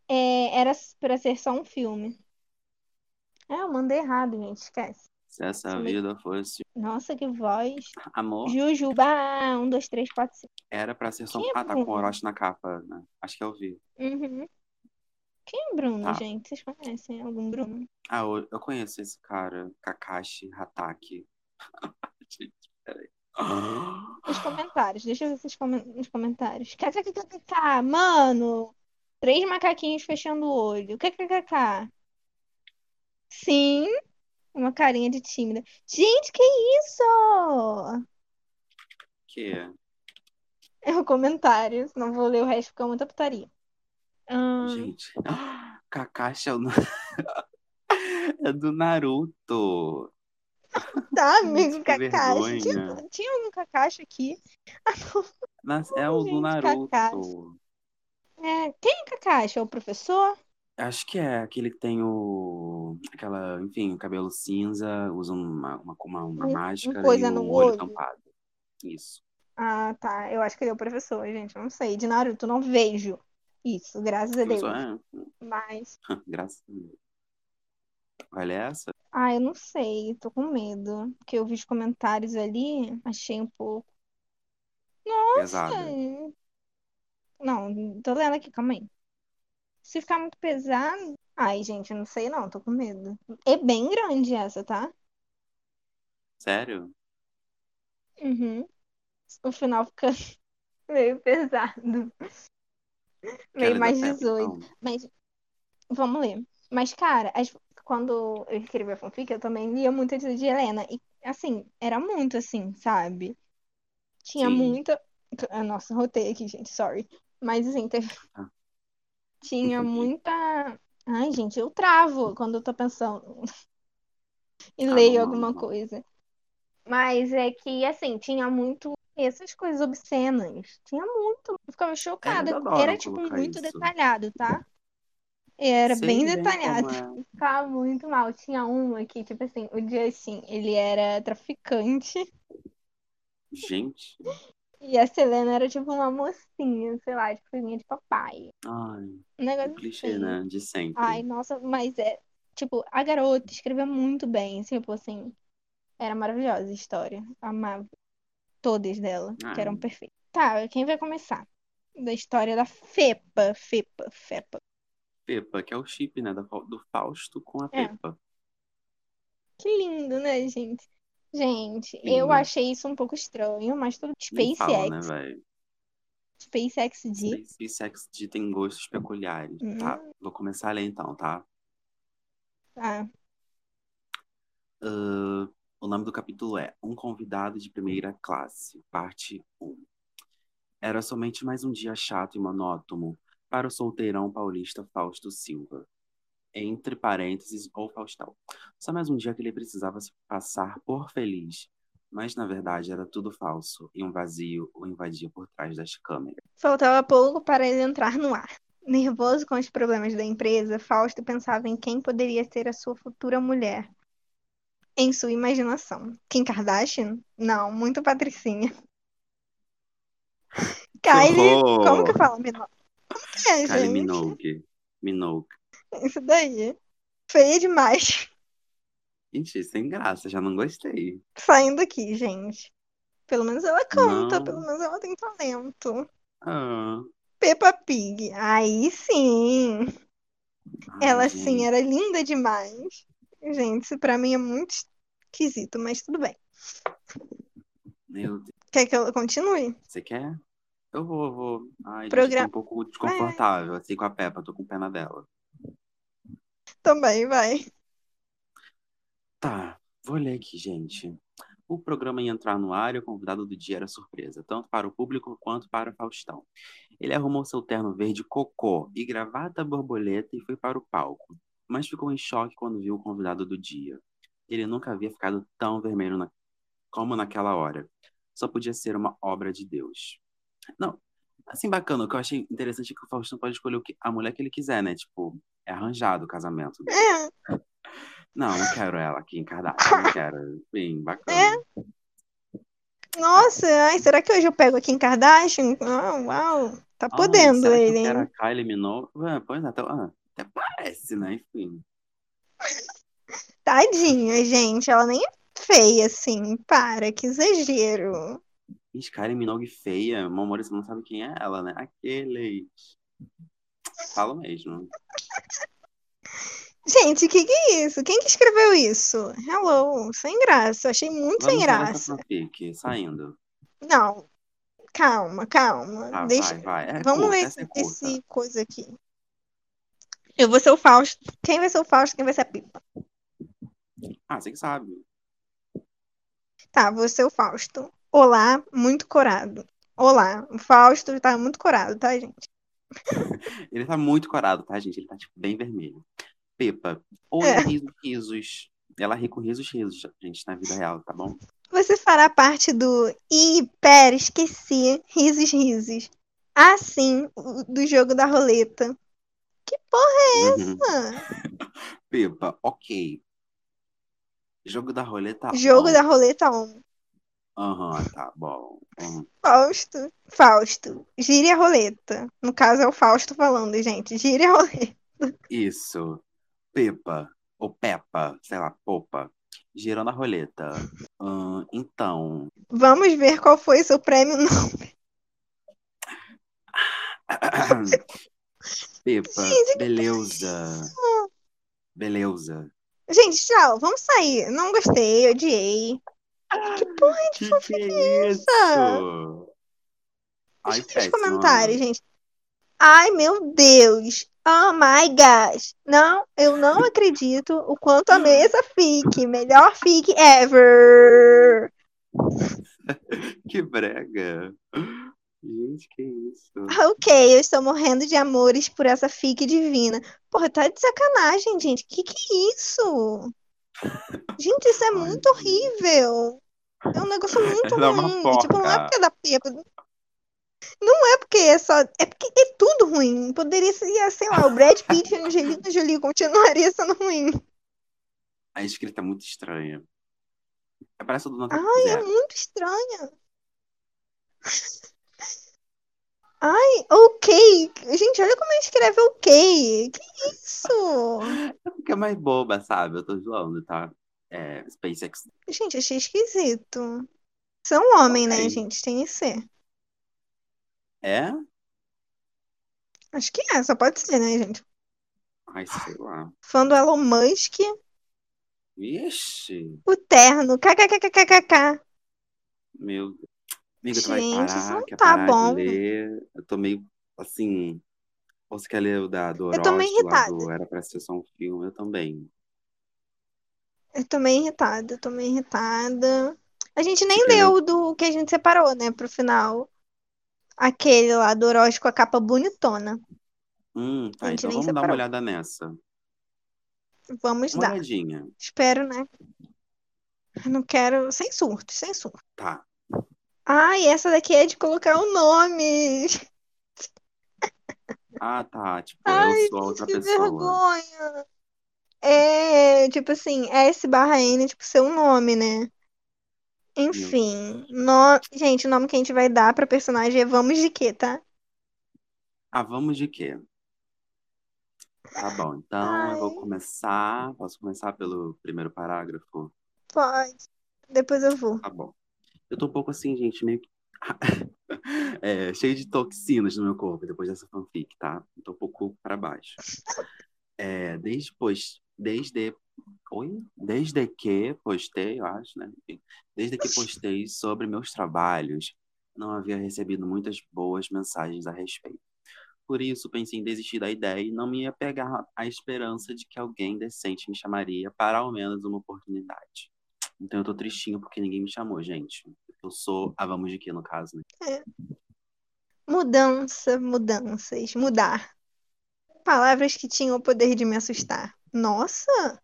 É, era pra ser só um filme. É, eu mandei errado, gente. Esquece. Se essa vida fosse Nossa, que voz. amor, Jujuba. Um, dois, três, quatro, cinco. era pra ser só. Quem é Ah, tá com Bruno? Orochi na capa, né? Acho que eu vi. Uhum. Quem é Bruno, Tá. gente? Vocês conhecem algum Bruno? Ah, eu, eu conheço esse cara, Kakashi Hatake. Gente, peraí. Nos comentários. Deixa eu ver vocês comen- nos comentários. KKKK, mano. Três macaquinhos fechando o olho. KKKK. Sim. Uma carinha de tímida. Gente, que isso? Que? É o comentário. Não vou ler o resto porque é muita putaria. Ahn, Gente, Kakashi é, o... é do Naruto. tá, amigo Kakashi. Tinha, tinha algum Kakashi aqui? Ah. Nas- É o do Naruto. Kakashi. É, quem é Kakashi? É o professor? Acho que é aquele que tem o. Aquela, enfim, o cabelo cinza, usa uma, uma, uma, uma Um- um máscara e coisa o no olho olho. tampado. Isso. Ah, tá. Eu acho que ele é o professor, gente. Não sei. De Naruto, não vejo isso, graças a Deus. é, Mas, graças a Deus. Ler essa? ah, eu não sei. Tô com medo. Porque eu vi os comentários ali, achei um pouco. Pesada. Ai. Não, tô lendo aqui, calma aí. Se ficar muito pesado. Ai, gente, eu não sei não, tô com medo. É bem grande essa, tá? Sério? Uhum. O final fica meio pesado. Meio mais da Peppa, 18. então. Mas vamos ler. Mas, cara, as- quando eu escrevi a fanfic, eu também lia muito de de Helena. E, assim, era muito assim, sabe? Tinha Sim. muita. Nossa, rotei aqui, gente, sorry. Mas, assim, teve- Ah. Tinha muita. Ai, gente, eu travo quando eu tô pensando e Ah, leio alguma coisa. Mas é que, assim, tinha muito essas coisas obscenas. Tinha muito. Eu ficava Eles chocada. Era, tipo, muito isso. detalhado, tá? Era bem Sei bem detalhado. é. Ficava muito mal. Tinha uma que, tipo assim, o Justin, ele era traficante Gente. E a Selena era, tipo, uma mocinha, sei lá, tipo, filhinha de papai. Ai, Um negócio clichê, assim. né? De sempre. Ai, nossa, mas é. Tipo, a garota escrevia muito bem. Tipo assim, era maravilhosa a história. Amava todas dela, que eram Ai, perfeitas. Tá, quem vai começar? Da história da Fepa. Fepa, Fepa. Peppa, que é o chip, né? Do Fausto com a É. Que lindo, né, gente? Gente, eu Lindo. achei isso um pouco estranho, mas tudo Nem fala, né, SpaceX. SpaceX de. SpaceX de tem gostos peculiares. Hum. Tá, vou começar a ler então, tá? Ah, Ah, o nome do capítulo é Um Convidado de Primeira Classe, parte 1. Era somente mais um dia chato e monótono para o solteirão paulista Fausto Silva. Entre parênteses, ou Faustão. Só mais um dia que ele precisava se passar por feliz. Mas na verdade era tudo falso e um vazio o invadia por trás das câmeras. faltava pouco para ele entrar no ar. Nervoso com os problemas da empresa, Fausto pensava em quem poderia ser a sua futura mulher. Em sua imaginação. Kim Kardashian? Não, muito patricinha. Kylie. Como que fala? Mino... Como que é, Kylie gente? Minogue. Minogue. Isso daí. Feia demais. Gente, sem graça, já não gostei. Saindo aqui, gente. Pelo menos ela canta, Não. pelo menos ela tem talento. Ah, Peppa Pig. Aí sim. ai, Ela sim gente. era linda demais. Gente, isso pra mim é muito esquisito, mas tudo bem. Meu Deus. Quer que eu continue? Você quer? Eu vou, eu vou. Ai, gente, Progra- eu tô um pouco desconfortável, assim, com a Peppa, tô com pena dela. Também, vai. Tá, vou ler aqui, gente. O programa ia entrar no ar e o convidado do dia era surpresa, tanto para o público quanto para o Faustão. Ele arrumou seu terno verde cocô e gravata borboleta e foi para o palco, mas ficou em choque quando viu o convidado do dia. Ele nunca havia ficado tão vermelho na- como naquela hora. Só podia ser uma obra de Deus. Não, assim, bacana, o que eu achei interessante é que o Faustão pode escolher o que- a mulher que ele quiser, né? Tipo, é arranjado o casamento. É, Não, não quero ela aqui em Kardashian, não quero. Sim, bacana. É. nossa, ai, será que hoje eu pego aqui em Kardashian? Ah, uau, tá Ai, podendo será ele, hein? a Kylie Minogue? Ué, Pois é, até, ah, até parece, né? Enfim. Tadinha, gente, ela nem é feia assim, para, que exagero. Kylie Minogue feia, meu amor, você não sabe quem é ela, né? Aquele. Falo mesmo. Gente, o que que é isso? Quem que escreveu isso? Hello, sem graça, achei muito sem Vamos essa graça. fanfic, saindo. Não, calma, calma, Tá, deixa, vai, vai. É vamos curta, ler é esse, curta. esse coisa aqui. Eu vou ser o Fausto. Quem vai ser o Fausto? Quem vai ser a Pipa? Ah, você que sabe. Tá, vou ser o Fausto. Olá, muito corado. Olá, o Fausto tá muito corado, tá, gente? Ele tá muito corado, tá, gente? Ele tá, tipo, bem vermelho. Pepa. Oi, É. risos, risos. Ela ri com risos, risos, gente, na vida real, tá bom? Você fará parte do. Ih, pera, esqueci. Risos, risos. Ah, sim, do jogo da roleta. Que porra é Uhum. essa? Pepa, ok. Jogo da roleta Jogo on. da roleta on. Aham, tá bom. Uhum. Fausto. Fausto. Gire a roleta. No caso é o Fausto falando, gente. Gire a roleta. Isso. Pepa. Ou Peppa, sei lá, Popa. Girando a roleta. Então, Vamos ver qual foi seu prêmio Nobel. Pepa, Gente, beleza. Beleza. Gente, tchau, vamos sair. Não gostei, odiei. Que porra de Que que fanfic é essa? isso? Ai, Deixa nos péssima. comentários, gente. Ai, meu Deus. Oh my gosh. Não, eu não acredito o quanto amei essa fic. Melhor fic ever. Que brega. Gente, que isso? Ok, eu estou morrendo de amores por essa fic divina. Porra, tá de sacanagem, gente. Que que é isso? Gente, isso é muito horrível. É um negócio muito é ruim. Tipo, não é porque é da Pepa. Não é porque é só. É porque é tudo ruim. Poderia ser, sei lá, o Brad Pitt e a Angelina Jolie continuaria sendo ruim. A escrita é muito estranha. Parece do nota Ai, é muito estranha. Ai, ok. Gente, olha como escreve ok. Que isso? É porque é mais boba, sabe? Eu tô zoando, tá? É, SpaceX. Gente, achei esquisito. É um homem, né, Ok. gente? Tem que ser. É? Acho que é, só pode ser, né, gente? Ai, sei lá. Fã do Elon Musk, Vixe, o terno, kkkkkk. meu Deus. Amiga, tu vai Gente, isso parar? não tá bom. Eu tô meio assim. Ou você quer ler o da, do Eu tô meio irritada. do Era Pra Ser Só um Filme? Eu também. Eu tô meio irritada, tô meio irritada. A gente nem ler leu do que a gente separou, né, pro final. Aquele lá do Orochi com a capa bonitona. Hum, A tá, gente então nem vamos dar uma separou. olhada nessa. Vamos Uma dar. olhadinha. Espero, né? Eu não quero. Sem surto, sem surto. Tá. Ai, essa daqui é de colocar o nome. Ah, tá. Tipo, Ai, eu sou a gente, outra que pessoa. vergonha. É, tipo assim, S barra N, tipo, seu nome, né? Enfim, no... gente, o nome que a gente vai dar pra personagem é Vamos de quê, tá? Ah, vamos de quê? Tá bom, então eu vou começar. Posso começar pelo primeiro parágrafo? pode. Depois eu vou. Tá bom. Eu tô um pouco assim, gente, meio que. é, cheio de toxinas no meu corpo depois dessa fanfic, tá? Eu tô um pouco pra baixo. É, desde, pois, desde, oi? Desde que postei, eu acho, né? Desde que postei sobre meus trabalhos, não havia recebido muitas boas mensagens a respeito. Por isso, pensei em desistir da ideia e não me apegar à esperança de que alguém decente me chamaria para ao menos uma oportunidade. Então eu tô tristinho porque ninguém me chamou, gente. Eu sou a Vamos de Quê, no caso, né? É. Mudança, mudanças, mudar. Palavras que tinham o poder de me assustar. Nossa,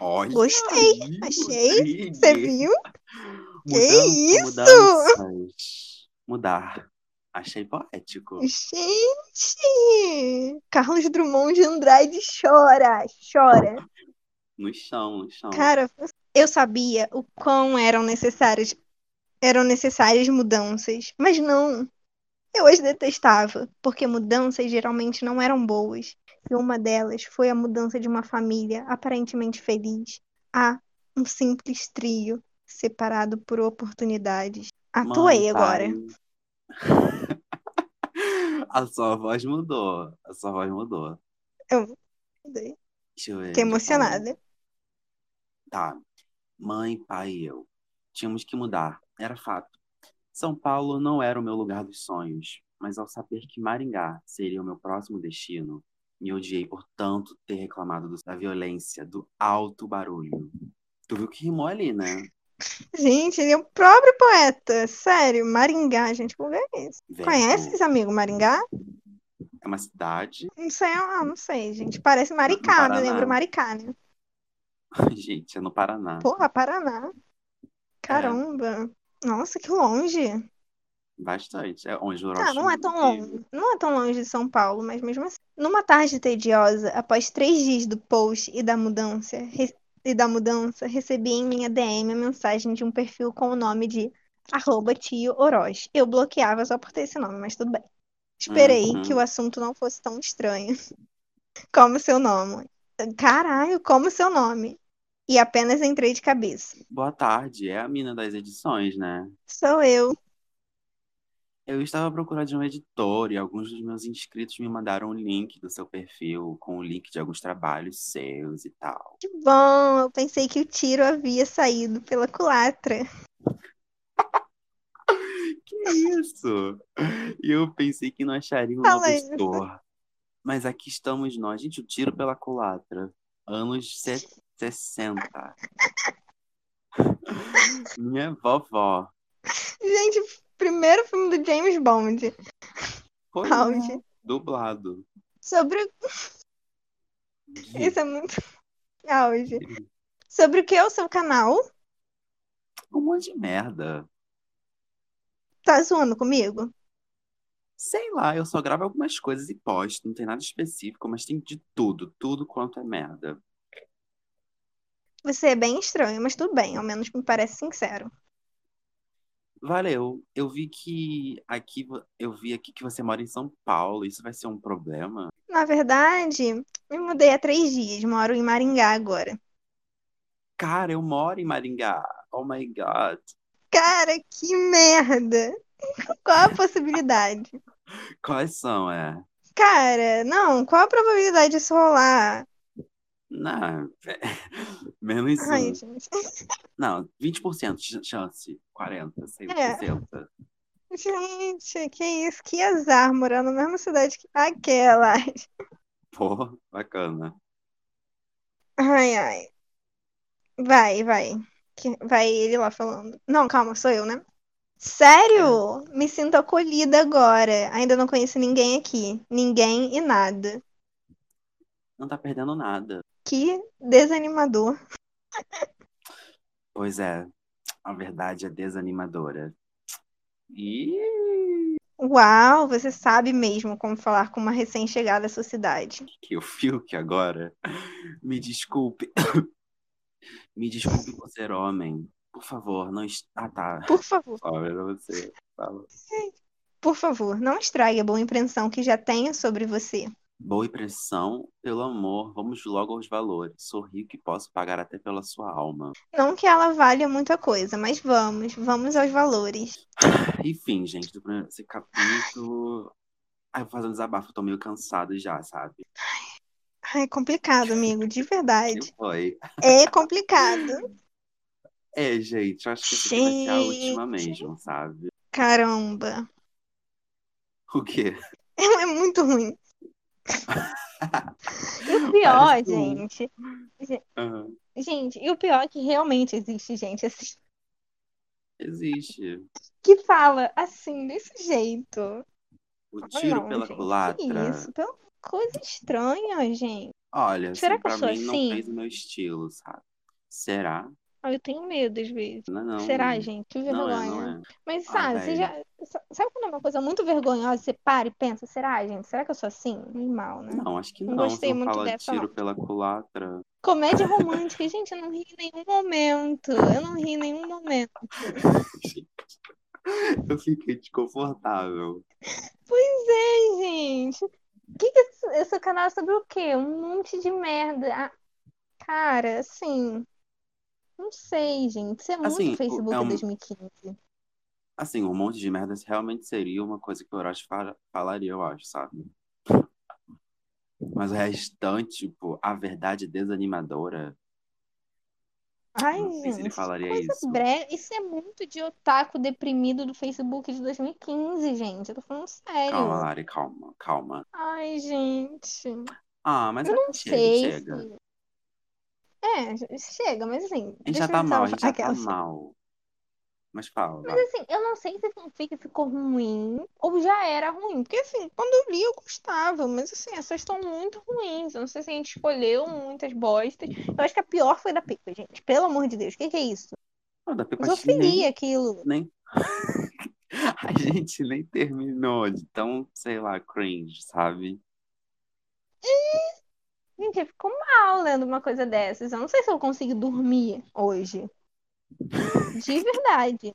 Olha gostei. aí, Achei. Você viu? Que isso? mudanças. Mudar. Achei poético. Gente! Carlos Drummond de Andrade chora, chora. No chão, no chão. Cara, eu sabia o quão eram necessárias, eram necessárias mudanças, mas não. Eu as detestava, porque mudanças geralmente não eram boas. E uma delas foi a mudança de uma família aparentemente feliz a um simples trio separado por oportunidades. Atuei agora. A sua voz mudou. A sua voz mudou. Eu fiquei Deixa eu ver parei. emocionada. Tá. Mãe, pai e eu. Tínhamos que mudar. Era fato. São Paulo não era o meu lugar dos sonhos, mas ao saber que Maringá seria o meu próximo destino, me odiei por tanto ter reclamado do- da violência, do alto barulho. Tu viu que rimou ali, né? Gente, ele é o próprio poeta. Sério, Maringá, gente, lugar é esse? Verbo. Conhece esse amigo Maringá? É uma cidade. Não sei, ah, não sei, gente. Parece Maricá, me Paraná. lembra Maricá, né? Gente, é no Paraná. Porra, Paraná. Caramba. Nossa, que longe. Bastante. É onde o Orochi não é tão longe. Não é tão longe de São Paulo, mas mesmo assim. Numa tarde tediosa, após três dias do post e da mudança, e da mudança, recebi em minha DM a mensagem de um perfil com o nome de arroba tio Orochi. Eu bloqueava só por ter esse nome, mas tudo bem. Esperei Uhum. que o assunto não fosse tão estranho. Como seu nome? Caralho, como seu nome? E apenas entrei de cabeça. Boa tarde, é a mina das edições, né? Sou eu. Eu estava procurando um editor e alguns dos meus inscritos me mandaram um link do seu perfil com o link de alguns trabalhos seus e tal. Que bom, eu pensei que o tiro havia saído pela culatra. Que isso? E eu pensei que não acharia um Fala novo isso. editor. Mas aqui estamos nós. Gente, o tiro pela culatra. Anos se- 60. Minha vovó. Gente, primeiro filme do James Bond. Pois Auge. é, dublado. Sobre. Isso é muito. Auge. Sobre o que é o seu canal? Um monte de merda. Tá zoando comigo? Sei lá, eu só gravo algumas coisas e posto. Não tem nada específico, mas tem de tudo. Tudo quanto é merda. Você é bem estranho, mas tudo bem, ao menos me parece sincero. Valeu. Eu vi que aqui, eu vi aqui que você mora em São Paulo. Isso vai ser um problema? Na verdade, me mudei há três dias, moro em Maringá agora. Cara, eu moro em Maringá. Oh my God. Cara, que merda! Qual a possibilidade? Quais são, é? Cara, não, qual a probabilidade disso rolar? Não, menos Ai, um. gente. Não, 20% de chance. 40, sei, É. 60. Gente, que isso? Que azar morar na mesma cidade que aquela. Pô, bacana. Ai, ai. Vai, vai. Vai ele lá falando. Não, calma, sou eu, né? Sério? Me sinto acolhida agora. Ainda não conheço ninguém aqui. Ninguém e nada. Não tá perdendo nada. Que desanimador. Pois é, a verdade é desanimadora. E Uau, você sabe mesmo como falar com uma recém-chegada à sua cidade. que o Fiuk agora. Me desculpe. Me desculpe por ser homem. Por favor, não. est- Ah, tá. Por favor, era você. Fala. por favor, não estrague a boa impressão que já tenho sobre você. Boa impressão, pelo amor, vamos logo aos valores. Sou rico e posso pagar até pela sua alma. Não que ela valha muita coisa, mas vamos, vamos aos valores. Enfim, gente, do primeiro esse capítulo. Ai, vou fazer um desabafo, tô meio cansado já, sabe? Ai, é complicado, amigo, de verdade. Que foi? É complicado. É, gente, eu acho que aqui vai ser a última Gente. mesmo, sabe? Caramba. O quê? É muito ruim. E o pior, Parece gente. Aham. Gente, e o pior é que realmente existe gente assim Existe. que fala assim, desse jeito. O tiro não, pela gente, culatra. isso? Pela coisa estranha, gente. Olha, Será assim, que eu sou mim não assim? fez o meu estilo, sabe? Será? Ah, eu tenho medo às vezes. Não, não. Será, gente? Que Não é, vergonha. não é. Mas Ah, sabe, você já. Sabe quando é uma coisa muito vergonhosa, você para e pensa, será, gente? Será que eu sou assim? Normal, né? Não, acho que Não não. gostei não muito fala dessa, tiro não. pela culatra. Comédia romântica, gente, eu não ri em nenhum momento. Eu não ri em nenhum momento. Eu fiquei desconfortável. Pois é, gente. Que que esse, esse canal é sobre o quê? Um monte de merda. Ah, cara, assim. Não sei, gente. Isso é muito Assim, o- Facebook é um- 2015. Assim, um monte de merdas realmente seria uma coisa que o Orochi fa- falaria, eu acho, sabe? Mas o restante, tipo, a verdade desanimadora, Ai, não sei se ele gente. falaria isso. Isso é muito de otaku deprimido do Facebook de 2015, gente. Eu tô falando sério. Calma, Lari, calma, calma. Ai, gente. Ah, mas Eu é não chega, sei chega. se. É, chega, mas assim. A gente já tá mal, a gente já tá mal. Mas fala, Mas assim, eu não sei se fanfic ficou ruim ou já era ruim. Porque assim, quando eu li eu gostava, mas assim, essas estão muito ruins. Eu não sei se a gente escolheu muitas bostas. Eu acho que a pior foi da Pipa, gente. Pelo amor de Deus, o que que é isso? Não, da Zoofilia nem, aquilo. nem... A gente nem terminou de tão, sei lá, cringe, sabe? Gente, eu fico mal lendo uma coisa dessas. Eu não sei se eu consigo dormir hoje. De verdade.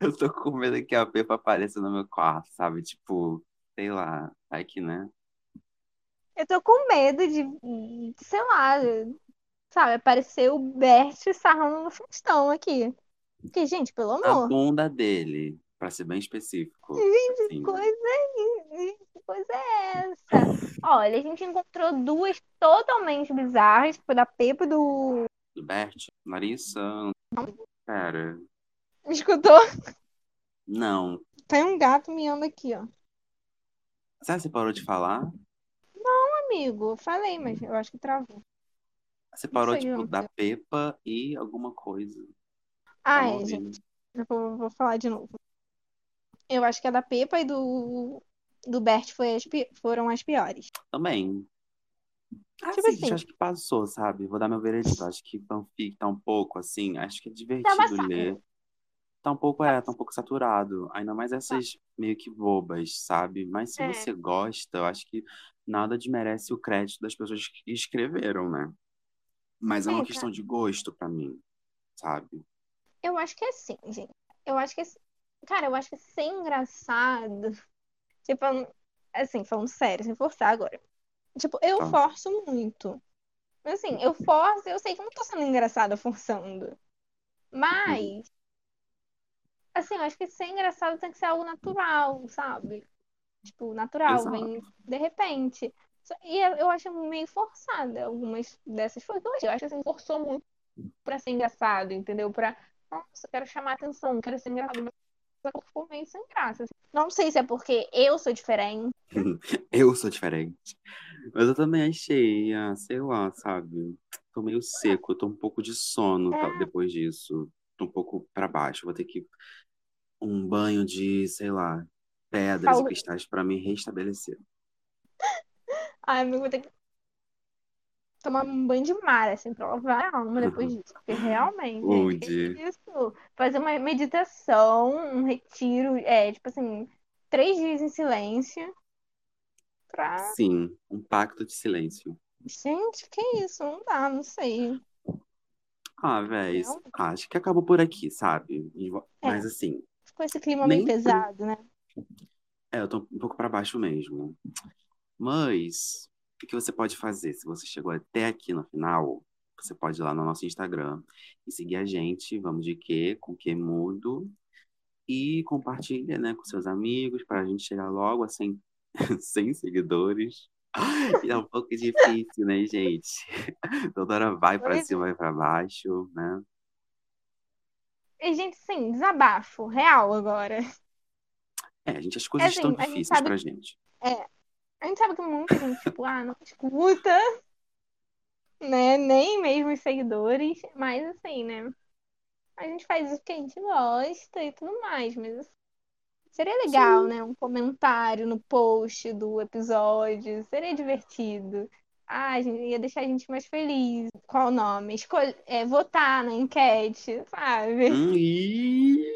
Eu tô com medo que a Pepa apareça no meu quarto, sabe? Tipo, sei lá, vai que, né? Eu tô com medo de, sei lá, sabe, aparecer o Bert sarrando no Faustão aqui. Porque, gente, pelo A amor. bunda dele. Pra ser bem específico. Gente, assim, né? coisa é, que coisa é essa? Olha, a gente encontrou duas totalmente bizarras, foi da Pepa e do. Do Bert, Larissa. Pera. Escutou? Não. Tem um gato miando aqui, ó. Será que você parou de falar? Amigo, eu falei, mas eu acho que travou. Você parou, tipo, não da. Pepa e alguma coisa. Ah, Tava é, gente. Eu vou, vou falar de novo. Eu acho que a da Pepa e do, do Bert foi as foram as piores. Também. Ah, Tipo sim, assim. acho que passou, sabe? Vou dar meu veredito. Acho que fanfic tá um pouco, assim, acho que é Tá divertido ler. Tá um pouco, é, tá um pouco saturado. Ainda mais essas meio que bobas, sabe? Mas se É. você gosta, eu acho que nada desmerece o crédito das pessoas que escreveram, né? Mas é uma É, questão de gosto pra mim, sabe? Eu acho que é assim, gente. Eu acho que é. Cara, eu acho que ser engraçado. Tipo, assim, falando sério, sem forçar agora. Tipo, eu Tá. forço muito. Mas assim, eu forço, eu sei que eu não tô sendo engraçada forçando. Mas, assim, eu acho que ser engraçado tem que ser algo natural, sabe? Tipo, natural, Exato. vem de repente. E eu acho meio forçada algumas dessas que eu acho que assim, forçou muito pra ser engraçado, entendeu? Pra, nossa, eu quero chamar atenção, quero ser engraçado, mas ficou meio sem graça. assim. Não sei se é porque eu sou diferente. Eu sou diferente. Mas eu também achei, ah, sei lá, sabe? Tô meio seco, tô um pouco de sono É. tá, depois disso. Tô um pouco pra baixo. Vou ter que um banho de, sei lá, pedras e cristais pra me restabelecer. Ai, amigo, vou ter que tomar um banho de mar, assim, pra lavar a alma depois disso. Porque realmente, Onde? que isso? Fazer uma meditação, um retiro, é, tipo assim, três dias em silêncio pra. Sim, um pacto de silêncio. Gente, que isso? Não dá, não sei. Ah, véi, Não. acho que acabou por aqui, sabe? É. Mas assim, Ficou esse clima meio pesado, né? é, eu tô um pouco pra baixo mesmo. Mas o que você pode fazer? Se você chegou até aqui no final, você pode ir lá no nosso Instagram e seguir a gente, vamos de quê? Com que mudo. E compartilha, né, com seus amigos para a gente chegar logo a 100, 100 seguidores. E é um pouco difícil, né, gente? Toda hora vai Pois cima, vai para baixo, né? E, gente, sim, desabafo, real agora. É, gente, as coisas assim, estão gente difíceis sabe- pra gente. A gente sabe que muita gente, tipo, ah, não escuta, né? Nem mesmo os seguidores, mas assim, né? A gente faz isso porque a gente gosta e tudo mais, mas assim, seria legal, né? Um comentário no post do episódio, seria divertido. Ah, ia deixar a gente mais feliz. Qual o nome? Escolher, é, votar na enquete, sabe? Hum, ih!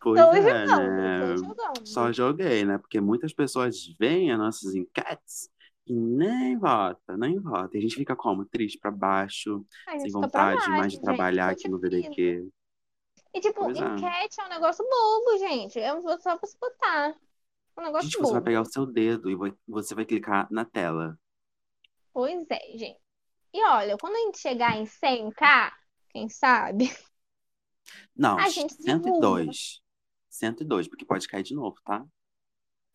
Pois Tô é, jogando, né? jogando. Só joguei, né? Porque muitas pessoas veem as nossas enquetes e nem vota, nem vota. E a gente fica como? Triste pra baixo, sem vontade baixo, mais de trabalhar aqui no. VDQ. E tipo, Pois é. enquete é um negócio bobo, gente. É só pra se botar. É um negócio Gente, você vai bobo. pegar o seu dedo e vai- você vai clicar na tela. Pois é, gente. E olha, quando a gente chegar em 100k, quem sabe? Não, A gente 102. 102, porque pode cair de novo, tá?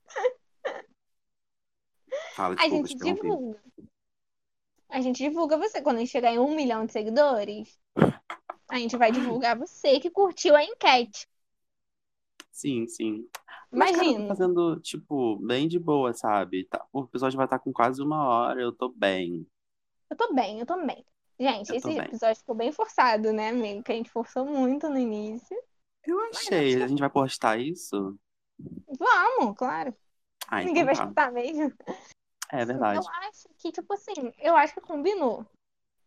Fala, A gente divulga. A gente divulga você. Quando a gente chegar em um milhão de seguidores, a gente vai divulgar você que curtiu a enquete. Sim, sim. Imagina. fazendo, tipo, bem de boa, sabe? Tá- o episódio vai estar com quase uma hora, eu tô bem. Eu tô bem, eu tô bem. Gente, Eu esse bem. episódio ficou bem forçado, né, amigo? Que a gente forçou muito no início. Eu achei. A gente vai postar isso? Vamos, claro. Ah, Ninguém então vai tá. escutar mesmo. É verdade. Eu acho que, tipo assim, eu acho que combinou.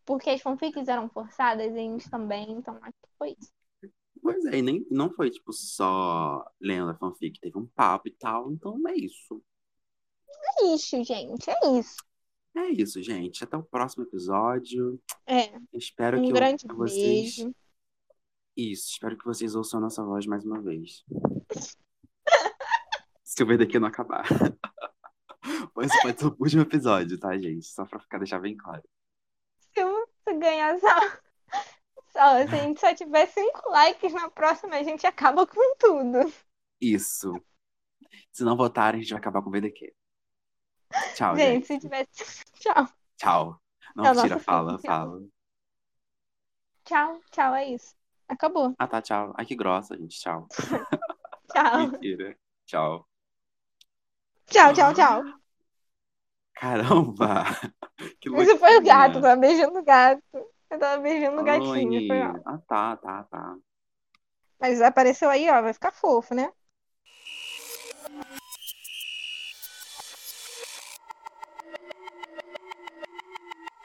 Porque as fanfics eram forçadas e a gente também, então acho que foi isso. Pois é, e nem, não foi, tipo, só lendo a fanfic. Teve um papo e tal, então é isso. É isso, gente, é isso. É isso, gente. Até o próximo episódio. É, Espero um que eu- grande vocês... beijo. Isso, espero que vocês ouçam a nossa voz mais uma vez. Se o VDQ não acabar. Esse pode ser o último episódio, tá, gente? Só pra ficar deixar bem claro. Se ganhar essa, Só, se a gente só tiver cinco likes na próxima, a gente acaba com tudo. Isso. Se não votarem, a gente vai acabar com o VDQ. Tchau, gente. Gente, se tivesse. Tchau. Tchau. Não, É tira, fala, fala. Tchau, tchau, é isso. Acabou. Ah, tá, tchau. Ai, que grossa, gente. Tchau. Tchau. Mentira. Tchau. Tchau, tchau, tchau. Caramba! Que foi o gato, tava beijando o gato. Eu tava beijando o gatinho. Foi, ah, tá, tá, tá. Mas apareceu aí, ó, vai ficar fofo, né?